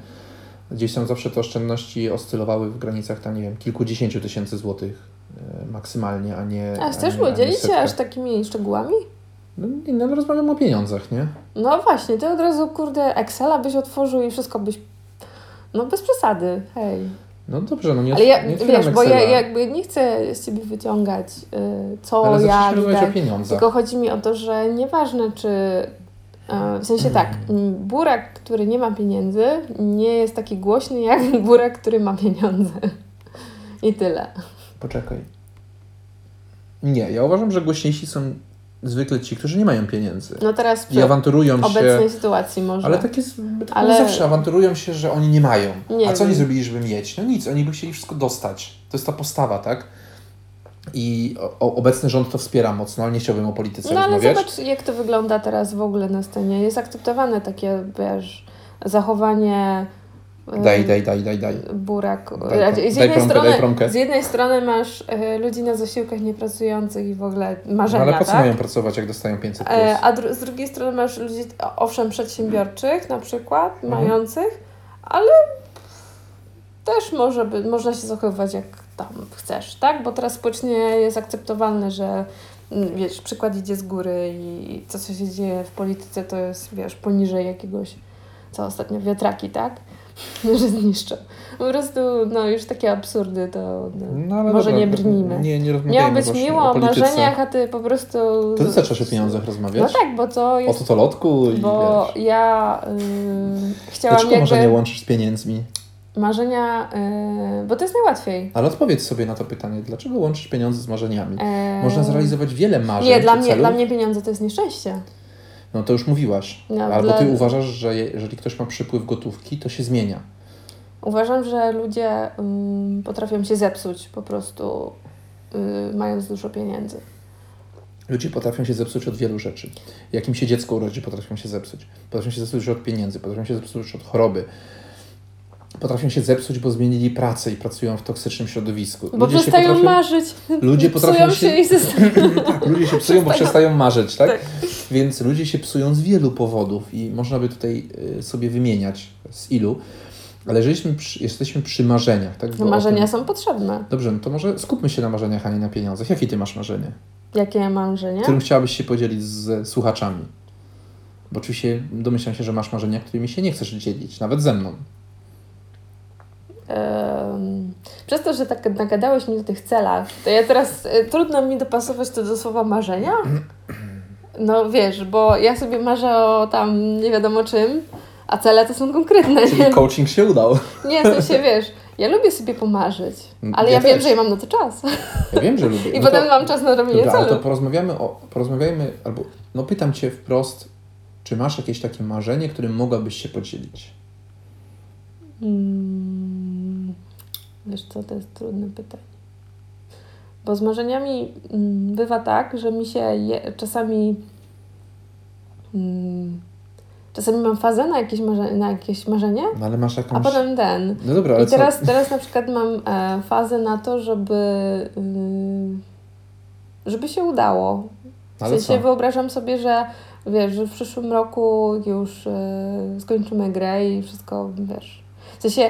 Speaker 1: Gdzieś tam zawsze te oszczędności oscylowały w granicach tam, nie wiem, kilkudziesięciu tysięcy złotych e, maksymalnie, a nie.
Speaker 2: A chcesz podzielić się aż takimi szczegółami?
Speaker 1: No, nie, no rozmawiam o pieniądzach, nie?
Speaker 2: No właśnie, ty od razu, kurde, Excela byś otworzył i wszystko byś. No bez przesady, hej.
Speaker 1: No dobrze, no nie
Speaker 2: Ale ja,
Speaker 1: nie
Speaker 2: wiesz, bo ja jakby nie chcę z Ciebie wyciągać y, co, Ale jak, tak,
Speaker 1: o pieniądze.
Speaker 2: tylko chodzi mi o to, że nieważne czy y, w sensie tak, mm, burak, który nie ma pieniędzy, nie jest taki głośny jak burak, który ma pieniądze. I tyle.
Speaker 1: Poczekaj. Nie, ja uważam, że głośniejsi są zwykle ci, którzy nie mają pieniędzy.
Speaker 2: No teraz
Speaker 1: I awanturują
Speaker 2: obecnej się. sytuacji może.
Speaker 1: Ale tak jest tak Ale... zawsze. Awanturują się, że oni nie mają. Nie A co wiem. oni zrobili, żeby mieć? No nic, oni by chcieli wszystko dostać. To jest ta postawa, tak? I o, obecny rząd to wspiera mocno, ale nie chciałbym o polityce
Speaker 2: no,
Speaker 1: rozmawiać.
Speaker 2: No ale zobacz, jak to wygląda teraz w ogóle na scenie. Jest akceptowane takie, wiesz, zachowanie
Speaker 1: Daj, daj, daj, daj, daj.
Speaker 2: Burak.
Speaker 1: Daj, z, jednej promkę,
Speaker 2: strony, z jednej strony masz y, ludzi na zasiłkach niepracujących i w ogóle marzenia,
Speaker 1: no, ale po co
Speaker 2: tak?
Speaker 1: mają pracować, jak dostają 500 plus?
Speaker 2: E, a dru z drugiej strony masz ludzi, owszem, przedsiębiorczych na przykład, mhm. mających, ale też może by, można się zachowywać jak tam chcesz, tak? Bo teraz społecznie jest akceptowalne, że mm, wiesz, przykład idzie z góry i to, co się dzieje w polityce, to jest, wiesz, poniżej jakiegoś co ostatnio, wiatraki, tak? że zniszczą. Po prostu, no już takie absurdy, to no,
Speaker 1: No,
Speaker 2: może
Speaker 1: dobra,
Speaker 2: nie brnijmy.
Speaker 1: Nie, nie
Speaker 2: Miało być miło
Speaker 1: o
Speaker 2: marzeniach, a ty po prostu...
Speaker 1: To ty zaczęłaś o pieniądzach rozmawiać?
Speaker 2: No tak, bo to
Speaker 1: O
Speaker 2: jest...
Speaker 1: totolotku i
Speaker 2: Bo
Speaker 1: wiesz.
Speaker 2: ja yy, chciałam
Speaker 1: Dlaczego
Speaker 2: jakby...
Speaker 1: marzenie łączysz z pieniędzmi?
Speaker 2: Marzenia, yy, bo to jest najłatwiej.
Speaker 1: Ale odpowiedz sobie na to pytanie. Dlaczego łączysz pieniądze z marzeniami?
Speaker 2: Yy,
Speaker 1: Można zrealizować wiele marzeń
Speaker 2: Nie, dla mnie,
Speaker 1: celów.
Speaker 2: dla mnie pieniądze to jest nieszczęście.
Speaker 1: No to już mówiłaś.
Speaker 2: No,
Speaker 1: Albo
Speaker 2: dla-
Speaker 1: ty uważasz, że je- jeżeli ktoś ma przypływ gotówki, to się zmienia.
Speaker 2: Uważam, że ludzie ym, potrafią się zepsuć po prostu yy, mając dużo pieniędzy.
Speaker 1: Ludzie potrafią się zepsuć od wielu rzeczy. Jak im się dziecko urodzi, potrafią się zepsuć. Potrafią się zepsuć od pieniędzy, potrafią się zepsuć od choroby. Potrafią się zepsuć, bo zmienili pracę i pracują w toksycznym środowisku.
Speaker 2: Bo
Speaker 1: ludzie się
Speaker 2: przestają
Speaker 1: potrafią,
Speaker 2: marzyć.
Speaker 1: Ludzie potrafią
Speaker 2: się
Speaker 1: się-
Speaker 2: i.
Speaker 1: Tak, ludzie się psują, bo
Speaker 2: Przestają-
Speaker 1: marzyć, tak?
Speaker 2: Tak.
Speaker 1: Więc ludzie się psują z wielu powodów i można by tutaj y, sobie wymieniać z ilu. Ale jeżeli przy, jesteśmy przy marzeniach, tak? Bo
Speaker 2: marzenia
Speaker 1: tym-
Speaker 2: są potrzebne.
Speaker 1: Dobrze, no to może skupmy się na marzeniach, a nie na pieniądzach. Jakie ty masz marzenie?
Speaker 2: Jakie ja mam marzenia?
Speaker 1: Którym chciałabyś się podzielić z słuchaczami? Bo oczywiście domyślam się, że masz marzenia, którymi się nie chcesz dzielić, nawet ze mną.
Speaker 2: Przez to, że tak nagadałeś mi o tych celach, to ja teraz y, trudno mi dopasować to do słowa marzenia. No wiesz, bo ja sobie marzę o tam nie wiadomo czym, a cele to są konkretne.
Speaker 1: Czyli
Speaker 2: Nie,
Speaker 1: coaching się udał.
Speaker 2: nie w sensie wiesz, ja lubię sobie pomarzyć, ale ja,
Speaker 1: Ja
Speaker 2: wiem, że ja mam na to czas.
Speaker 1: Ja wiem, że lubię.
Speaker 2: I
Speaker 1: No
Speaker 2: potem
Speaker 1: to-
Speaker 2: mam czas na robienie
Speaker 1: Dobra, ale to
Speaker 2: celu.
Speaker 1: porozmawiamy o, porozmawiajmy, albo no pytam Cię wprost, czy masz jakieś takie marzenie, którym mogłabyś się podzielić?
Speaker 2: Mm, wiesz co, to jest trudne pytanie. Bo z marzeniami mm, bywa tak, że mi się je, czasami mm, czasami mam fazę na jakieś, marze, na jakieś marzenie,
Speaker 1: No ale masz
Speaker 2: a
Speaker 1: jakąś...
Speaker 2: potem ten.
Speaker 1: No dobra, ale
Speaker 2: I teraz,
Speaker 1: co?
Speaker 2: teraz na przykład mam e, fazę na to, żeby y, żeby się udało. W
Speaker 1: Ale
Speaker 2: sensie
Speaker 1: co?
Speaker 2: wyobrażam sobie, że wiesz, że w przyszłym roku już y, skończymy grę i wszystko, wiesz. W sensie,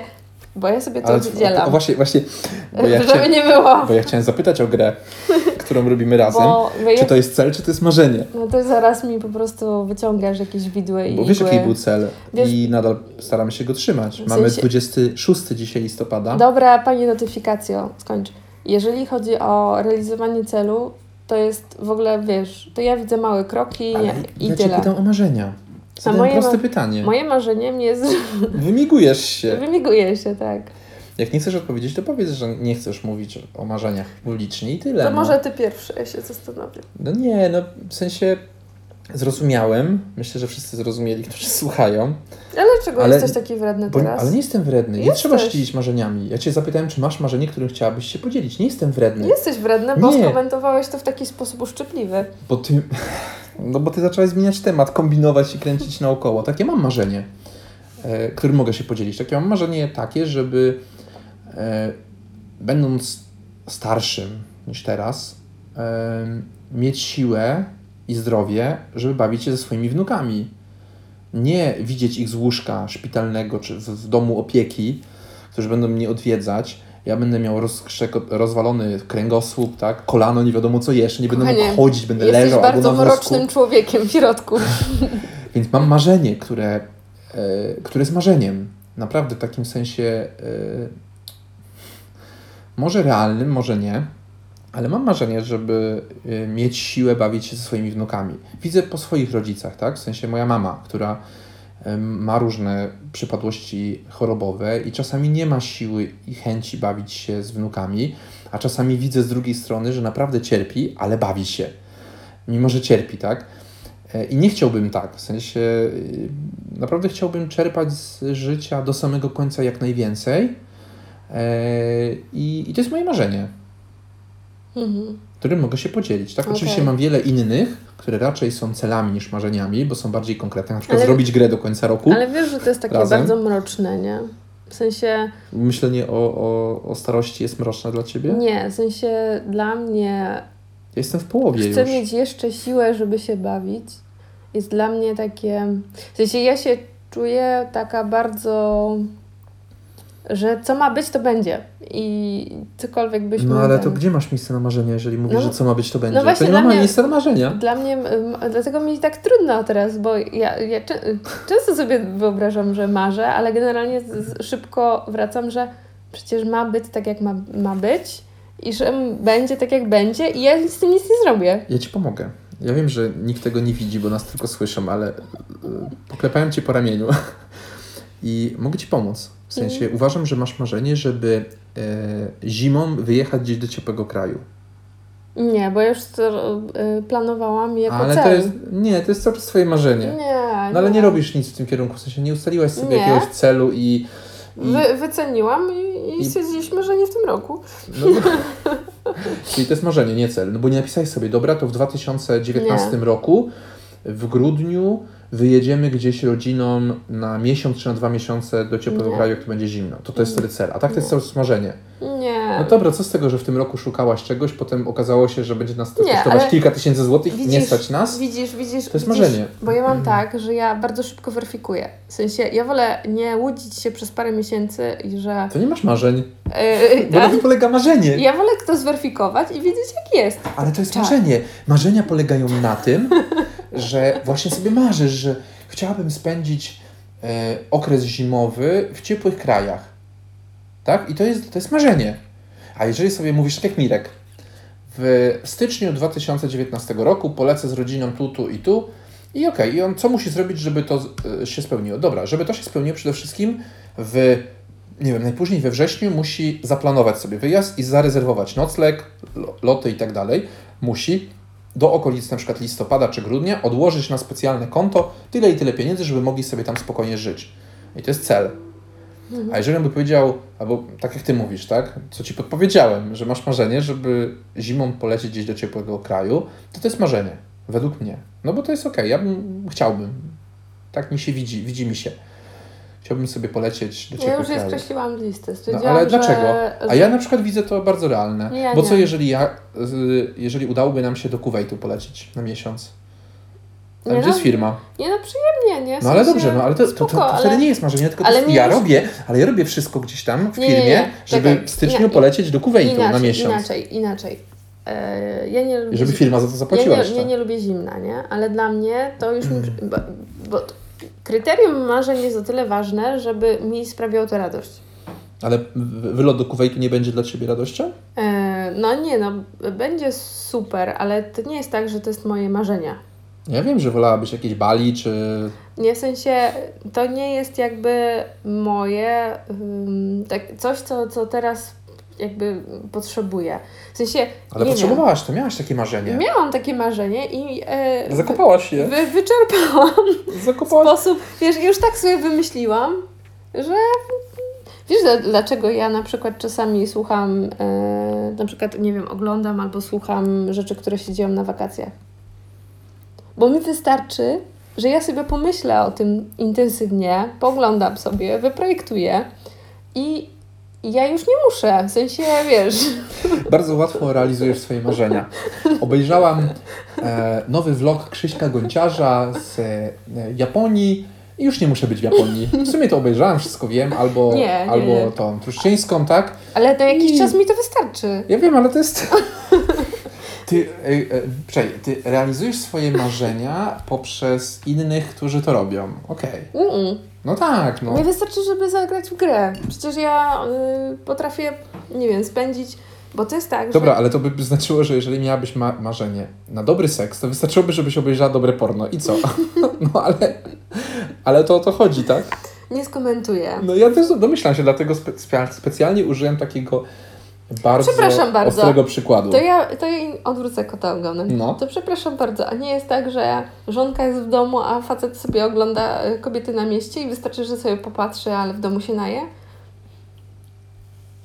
Speaker 2: bo ja sobie to
Speaker 1: Ale
Speaker 2: oddzielam.
Speaker 1: o, właśnie, właśnie, bo ja,
Speaker 2: żeby nie było.
Speaker 1: bo ja chciałem zapytać o grę, którą robimy razem. Czy to jest cel, czy to jest marzenie?
Speaker 2: no to zaraz mi po prostu wyciągasz jakieś widły i
Speaker 1: Bo wiesz,
Speaker 2: igły.
Speaker 1: jaki był cel
Speaker 2: Wiesz-
Speaker 1: i nadal staramy się go trzymać.
Speaker 2: W
Speaker 1: Mamy
Speaker 2: sensie-
Speaker 1: 26 dzisiaj listopada.
Speaker 2: Dobra, pani notyfikacjo, skończ. Jeżeli chodzi o realizowanie celu, to jest w ogóle, wiesz, to ja widzę małe kroki
Speaker 1: Ale
Speaker 2: i
Speaker 1: ja
Speaker 2: tyle.
Speaker 1: pytam o marzenia. Zadałem proste
Speaker 2: ma-
Speaker 1: pytanie.
Speaker 2: Moje marzeniem jest,
Speaker 1: Wymigujesz się.
Speaker 2: wymiguje się, tak.
Speaker 1: Jak nie chcesz odpowiedzieć, to powiedz, że nie chcesz mówić o marzeniach publicznie i tyle.
Speaker 2: To
Speaker 1: no.
Speaker 2: może ty pierwszy, ja się zastanowię.
Speaker 1: No nie, no w sensie zrozumiałem. Myślę, że wszyscy zrozumieli, którzy słuchają.
Speaker 2: Ale dlaczego
Speaker 1: Ale-
Speaker 2: jesteś taki wredny
Speaker 1: Bo,
Speaker 2: teraz?
Speaker 1: ale nie jestem wredny. Nie
Speaker 2: Jesteś.
Speaker 1: trzeba się dzielić marzeniami. Ja cię zapytałem, czy masz marzenie, którym chciałabyś się podzielić. Nie jestem wredny.
Speaker 2: Jesteś wredny, bo
Speaker 1: Nie.
Speaker 2: skomentowałeś to w taki sposób uszczypliwy.
Speaker 1: Bo ty. No bo ty zaczęłaś zmieniać temat, kombinować i kręcić naokoło. Takie mam marzenie, e, którym mogę się podzielić. Takie mam marzenie takie, żeby e, będąc starszym niż teraz, e, mieć siłę i zdrowie, żeby bawić się ze swoimi wnukami. Nie widzieć ich z łóżka szpitalnego czy w, w domu opieki, którzy będą mnie odwiedzać. Ja będę miał rozwalony kręgosłup, tak? kolano, nie wiadomo co jeszcze, nie będę
Speaker 2: Kochanie,
Speaker 1: mógł chodzić, będę
Speaker 2: Jesteś
Speaker 1: leżał
Speaker 2: bardzo
Speaker 1: albo na wózku.
Speaker 2: mrocznym człowiekiem w środku.
Speaker 1: Więc mam marzenie, które, e, które jest marzeniem. Naprawdę w takim sensie e, może realnym, może nie, ale mam marzenie, żeby e, mieć siłę bawić się ze swoimi wnukami. Widzę po swoich rodzicach, tak? W sensie moja mama, która e, ma różne przypadłości chorobowe i czasami nie ma siły i chęci bawić się z wnukami, a czasami widzę z drugiej strony, że naprawdę cierpi, ale bawi się. Mimo, że cierpi, tak? E, I nie chciałbym tak, w sensie y, naprawdę chciałbym czerpać z życia do samego końca jak najwięcej. E, I, i to jest moje marzenie,
Speaker 2: Mhm.
Speaker 1: Którym mogę się podzielić. Tak,
Speaker 2: Okej.
Speaker 1: oczywiście mam wiele innych, które raczej są celami niż marzeniami, bo są bardziej konkretne. Na przykład
Speaker 2: Ale-
Speaker 1: zrobić grę do końca roku.
Speaker 2: Ale wiesz, że to jest takie
Speaker 1: Razem.
Speaker 2: bardzo mroczne, nie? W sensie,
Speaker 1: Myślenie o, o, o starości jest mroczne dla ciebie?
Speaker 2: nie, w sensie dla mnie
Speaker 1: Ja jestem w połowie
Speaker 2: chcę
Speaker 1: już.
Speaker 2: mieć jeszcze siłę, żeby się bawić. Jest dla mnie takie. W sensie ja się czuję taka bardzo. Że co ma być, to będzie. I cokolwiek byśmy...
Speaker 1: No ale
Speaker 2: ten-
Speaker 1: to gdzie masz miejsce na marzenia, jeżeli mówisz,
Speaker 2: No,
Speaker 1: że co ma być, to będzie?
Speaker 2: właśnie
Speaker 1: to nie ma
Speaker 2: mnie-
Speaker 1: miejsca na marzenia.
Speaker 2: Dla mnie, dlatego mi tak trudno teraz, bo ja, ja często sobie wyobrażam, że marzę, ale generalnie z, szybko wracam, że przecież ma być tak, jak ma, ma być i że będzie tak, jak będzie i ja z tym nic nie zrobię.
Speaker 1: Ja ci pomogę. Ja wiem, że nikt tego nie widzi, bo nas tylko słyszą, ale y, poklepałem cię po ramieniu i mogę ci pomóc. W sensie
Speaker 2: Mhm.
Speaker 1: uważam, że masz marzenie, żeby e, zimą wyjechać gdzieś do ciepłego kraju.
Speaker 2: Nie, bo ja już to y, planowałam jako
Speaker 1: ale
Speaker 2: cel.
Speaker 1: to jest. Nie, to jest cały czas twoje marzenie.
Speaker 2: Nie,
Speaker 1: No ale nie robisz nic w tym kierunku, w sensie nie ustaliłaś sobie
Speaker 2: Nie.
Speaker 1: jakiegoś celu i. i
Speaker 2: Wy, wyceniłam i, i
Speaker 1: I-
Speaker 2: stwierdziliśmy, że nie w tym roku.
Speaker 1: no, czyli to jest marzenie, nie cel. No bo nie napisałeś sobie, dobra, to w 2019 roku, w grudniu, wyjedziemy gdzieś rodziną na miesiąc czy na dwa miesiące do ciepłego
Speaker 2: Nie.
Speaker 1: kraju, jak to będzie zimno. To to jest
Speaker 2: Nie.
Speaker 1: wtedy cel. A tak to jest
Speaker 2: Nie.
Speaker 1: czas marzenie.
Speaker 2: Nie.
Speaker 1: No dobra, co z tego, że w tym roku szukałaś czegoś, potem okazało się, że będzie nas to
Speaker 2: Nie,
Speaker 1: kosztować kilka tysięcy złotych, nie
Speaker 2: widzisz-
Speaker 1: stać nas.
Speaker 2: Widzisz, widzisz.
Speaker 1: To jest
Speaker 2: widzisz,
Speaker 1: marzenie.
Speaker 2: Bo ja mam tak, że ja bardzo szybko weryfikuję. W sensie, ja wolę nie łudzić się przez parę miesięcy i że.
Speaker 1: To nie masz marzeń,
Speaker 2: Yy,
Speaker 1: bo na tym polega marzenie.
Speaker 2: ja wolę to zweryfikować i wiedzieć, jak jest.
Speaker 1: Ale to jest
Speaker 2: Tak.
Speaker 1: marzenie. Marzenia polegają na tym, że właśnie sobie marzysz, że chciałabym spędzić e, okres zimowy w ciepłych krajach. Tak? I to jest, to jest marzenie. A jeżeli sobie mówisz, tak jak Mirek, w styczniu 2019 roku polecę z rodziną tu, tu i tu i okej, i on co musi zrobić, żeby to e, się spełniło? Dobra, żeby to się spełniło przede wszystkim w, nie wiem, najpóźniej we wrześniu musi zaplanować sobie wyjazd i zarezerwować nocleg, lo- loty i tak dalej. Musi do okolic na przykład listopada czy grudnia odłożyć na specjalne konto tyle i tyle pieniędzy, żeby mogli sobie tam spokojnie żyć. I to jest cel. A jeżeli on by powiedział, albo tak jak ty mówisz, tak, co ci podpowiedziałem, że masz marzenie, żeby zimą polecieć gdzieś do ciepłego kraju, to to jest marzenie, według mnie. No bo to jest okej, ja bym, chciałbym. Tak mi się widzi, widzi mi się. Chciałbym sobie polecieć do
Speaker 2: Ja
Speaker 1: ciepłych
Speaker 2: już je skreśliłam z listy.
Speaker 1: No, ale dlaczego?
Speaker 2: Że,
Speaker 1: A ja na przykład widzę to bardzo realne.
Speaker 2: Ja
Speaker 1: Bo
Speaker 2: nie.
Speaker 1: co jeżeli ja, jeżeli udałoby nam się do Kuwejtu polecieć na miesiąc? A
Speaker 2: Nie
Speaker 1: gdzie
Speaker 2: no,
Speaker 1: jest firma?
Speaker 2: Nie no, przyjemnie, nie? W
Speaker 1: No ale dobrze, no ale to, to, to,
Speaker 2: spoko,
Speaker 1: to wtedy
Speaker 2: ale-
Speaker 1: nie jest marzenie, tylko to
Speaker 2: ale nie
Speaker 1: ja
Speaker 2: jest-
Speaker 1: robię, ale ja robię wszystko gdzieś tam w
Speaker 2: Nie,
Speaker 1: firmie,
Speaker 2: nie.
Speaker 1: żeby
Speaker 2: Czekaj,
Speaker 1: w styczniu polecieć do Kuwejtu
Speaker 2: inaczej,
Speaker 1: na miesiąc.
Speaker 2: Inaczej, inaczej. E, ja nie lubię
Speaker 1: żeby firma za to
Speaker 2: ja
Speaker 1: zapłaciła
Speaker 2: nie,
Speaker 1: jeszcze.
Speaker 2: nie, nie lubię zimna, nie? Ale dla mnie to już mi... Bo, bo kryterium marzeń jest o tyle ważne, żeby mi sprawiało to radość.
Speaker 1: Ale wylot do Kuwejtu nie będzie dla Ciebie radością?
Speaker 2: E, no nie, no będzie super, ale to nie jest tak, że to jest moje marzenia.
Speaker 1: Ja wiem, że wolałabyś jakieś Bali, czy...
Speaker 2: Nie, w sensie to nie jest jakby moje, ym, tak, coś, co, co teraz jakby potrzebuję. W sensie,
Speaker 1: Ale potrzebowałaś to, miałaś takie marzenie.
Speaker 2: wiem, miałam takie marzenie i e,
Speaker 1: Zakopałaś się.
Speaker 2: wy, wyczerpałam
Speaker 1: Zakopałaś
Speaker 2: sposób, wiesz, już tak sobie wymyśliłam, że wiesz, dla- dlaczego ja na przykład czasami słucham, e, na przykład, nie wiem, oglądam albo słucham rzeczy, które się dzieją na wakacjach. Bo mi wystarczy, że ja sobie pomyślę o tym intensywnie, poglądam sobie, wyprojektuję i ja już nie muszę, w sensie, wiesz,
Speaker 1: Bardzo łatwo realizujesz swoje marzenia. Obejrzałam e, nowy vlog Krzyśka Gonciarza z e, Japonii i już nie muszę być w Japonii. W sumie to obejrzałam, wszystko wiem, albo,
Speaker 2: Nie, nie,
Speaker 1: albo
Speaker 2: nie.
Speaker 1: tą truszczyńską, tak?
Speaker 2: ale na jakiś
Speaker 1: I-
Speaker 2: czas mi to wystarczy.
Speaker 1: Ja wiem, ale to jest... Ty, e, e, czekaj, ty realizujesz swoje marzenia poprzez innych, którzy to robią. Okej.
Speaker 2: Mm-mm.
Speaker 1: No tak, no.
Speaker 2: Nie wystarczy, żeby zagrać w grę. Przecież ja y, potrafię, nie wiem, spędzić, bo to jest tak,
Speaker 1: Dobra,
Speaker 2: że...
Speaker 1: ale to by znaczyło, że jeżeli miałabyś ma marzenie na dobry seks, to wystarczyłoby, żebyś obejrzała dobre porno. I co? No ale, ale to o to chodzi, tak?
Speaker 2: Nie skomentuję.
Speaker 1: No ja też domyślam się, dlatego spe spe specjalnie użyłem takiego bardzo,
Speaker 2: Przepraszam bardzo.
Speaker 1: ostrego przykładu.
Speaker 2: To ja, to ja odwrócę kota ogonem.
Speaker 1: No.
Speaker 2: To przepraszam bardzo, a nie jest tak, że żonka jest w domu, a facet sobie ogląda y, kobiety na mieście i wystarczy, że sobie popatrzy, ale w domu się naje?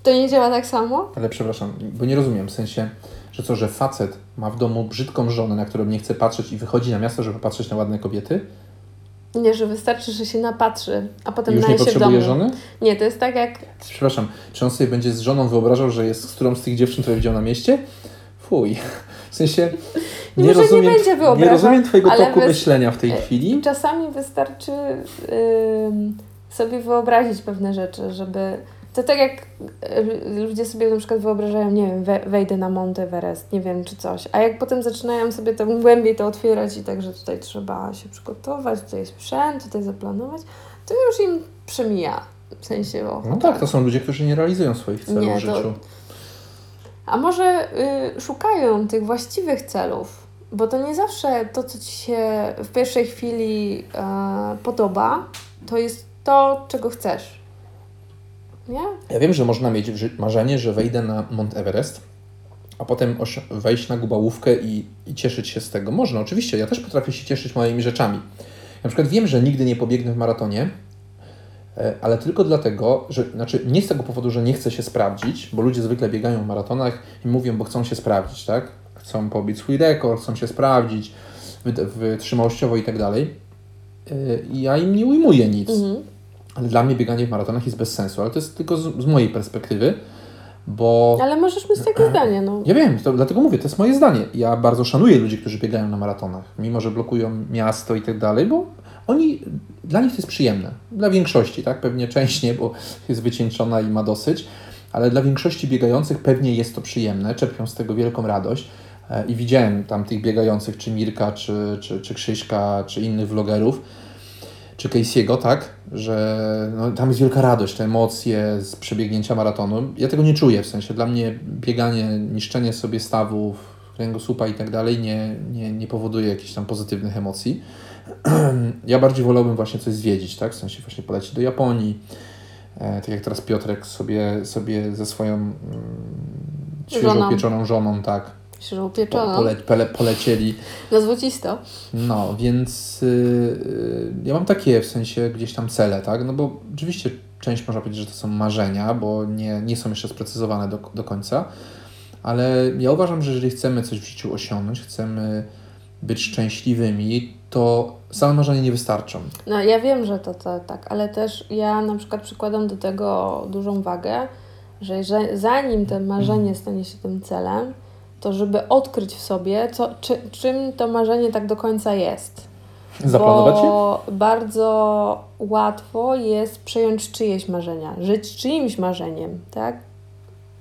Speaker 2: To nie działa tak samo?
Speaker 1: Ale przepraszam, bo nie rozumiem, w sensie, że co, że facet ma w domu brzydką żonę, na którą nie chce patrzeć i wychodzi na miasto, żeby patrzeć na ładne kobiety?
Speaker 2: Nie, że wystarczy, że się napatrzy, a potem
Speaker 1: już nie
Speaker 2: się w domu.
Speaker 1: żony?
Speaker 2: Nie, to jest tak jak
Speaker 1: Przepraszam, czy on sobie będzie z żoną wyobrażał, że jest z którąś z tych dziewczyn, które widział na mieście? Fuj. W sensie, nie,
Speaker 2: Może nie
Speaker 1: rozumiem,
Speaker 2: będzie wyobrażał,
Speaker 1: rozumiem Twojego toku myślenia w tej
Speaker 2: e,
Speaker 1: chwili.
Speaker 2: Czasami wystarczy ym, sobie wyobrazić pewne rzeczy, żeby To tak jak y, ludzie sobie na przykład wyobrażają, nie wiem, we, wejdę na Mount Everest, nie wiem, czy coś, a jak potem zaczynają sobie tam głębiej to otwierać i tak, że tutaj trzeba się przygotować, tutaj sprzęt, tutaj zaplanować, to już im przemija. W sensie, o,
Speaker 1: No tak, to są ludzie, którzy nie realizują swoich celów
Speaker 2: Nie,
Speaker 1: w
Speaker 2: to-
Speaker 1: życiu.
Speaker 2: A może y, szukają tych właściwych celów, bo to nie zawsze to, co ci się w pierwszej chwili e, podoba, to jest to, czego chcesz. Nie?
Speaker 1: Ja wiem, że można mieć marzenie, że wejdę na Mount Everest, a potem wejść na Gubałówkę i, i cieszyć się z tego. Można, oczywiście. Ja też potrafię się cieszyć małymi rzeczami. Na przykład wiem, że nigdy nie pobiegnę w maratonie, e, ale tylko dlatego, że, znaczy nie z tego powodu, że nie chcę się sprawdzić, bo ludzie zwykle biegają w maratonach i mówią, bo chcą się sprawdzić, tak? Chcą pobić swój rekord, chcą się sprawdzić wyt- wytrzymałościowo i tak dalej. E, ja im nie ujmuję nic.
Speaker 2: Mhm.
Speaker 1: Ale dla mnie bieganie w maratonach jest bez sensu, ale to jest tylko z, z mojej perspektywy, bo
Speaker 2: Ale możesz mieć takie zdanie, no.
Speaker 1: ja wiem, to, dlatego mówię, to jest moje zdanie. Ja bardzo szanuję ludzi, którzy biegają na maratonach, mimo że blokują miasto i tak dalej, bo oni, dla nich to jest przyjemne. Dla większości, tak? Pewnie część nie, bo jest wycieńczona i ma dosyć, ale dla większości biegających pewnie jest to przyjemne, czerpią z tego wielką radość. E, I widziałem tam tych biegających, czy Mirka, czy, czy, czy Krzyśka, czy innych vlogerów, czy Casey'ego, tak, że no, tam jest wielka radość, te emocje z przebiegnięcia maratonu. Ja tego nie czuję, w sensie dla mnie bieganie, niszczenie sobie stawów, kręgosłupa i tak dalej nie, nie, nie powoduje jakichś tam pozytywnych emocji. ja bardziej wolałbym właśnie coś zwiedzić, tak, w sensie właśnie polecieć do Japonii, e, tak jak teraz Piotrek sobie, sobie ze swoją mm, świeżo
Speaker 2: Żoną.
Speaker 1: pieczoną żoną, tak,
Speaker 2: Świeżo
Speaker 1: po,
Speaker 2: upieczoną.
Speaker 1: pole, pole, polecieli.
Speaker 2: Na złocisto.
Speaker 1: No, więc y, y, ja mam takie w sensie gdzieś tam cele, tak? No bo oczywiście część można powiedzieć, że to są marzenia, bo nie, nie są jeszcze sprecyzowane do, do końca, ale ja uważam, że jeżeli chcemy coś w życiu osiągnąć, chcemy być szczęśliwymi, to same marzenia nie wystarczą.
Speaker 2: No ja wiem, że to, to tak, ale też ja na przykład przykładam do tego dużą wagę, że, że zanim to marzenie stanie się tym celem, to żeby odkryć w sobie, co, czy, czym to marzenie tak do końca jest.
Speaker 1: Zaplanować je?
Speaker 2: Bo bardzo łatwo jest przejąć czyjeś marzenia, żyć czyimś marzeniem, tak?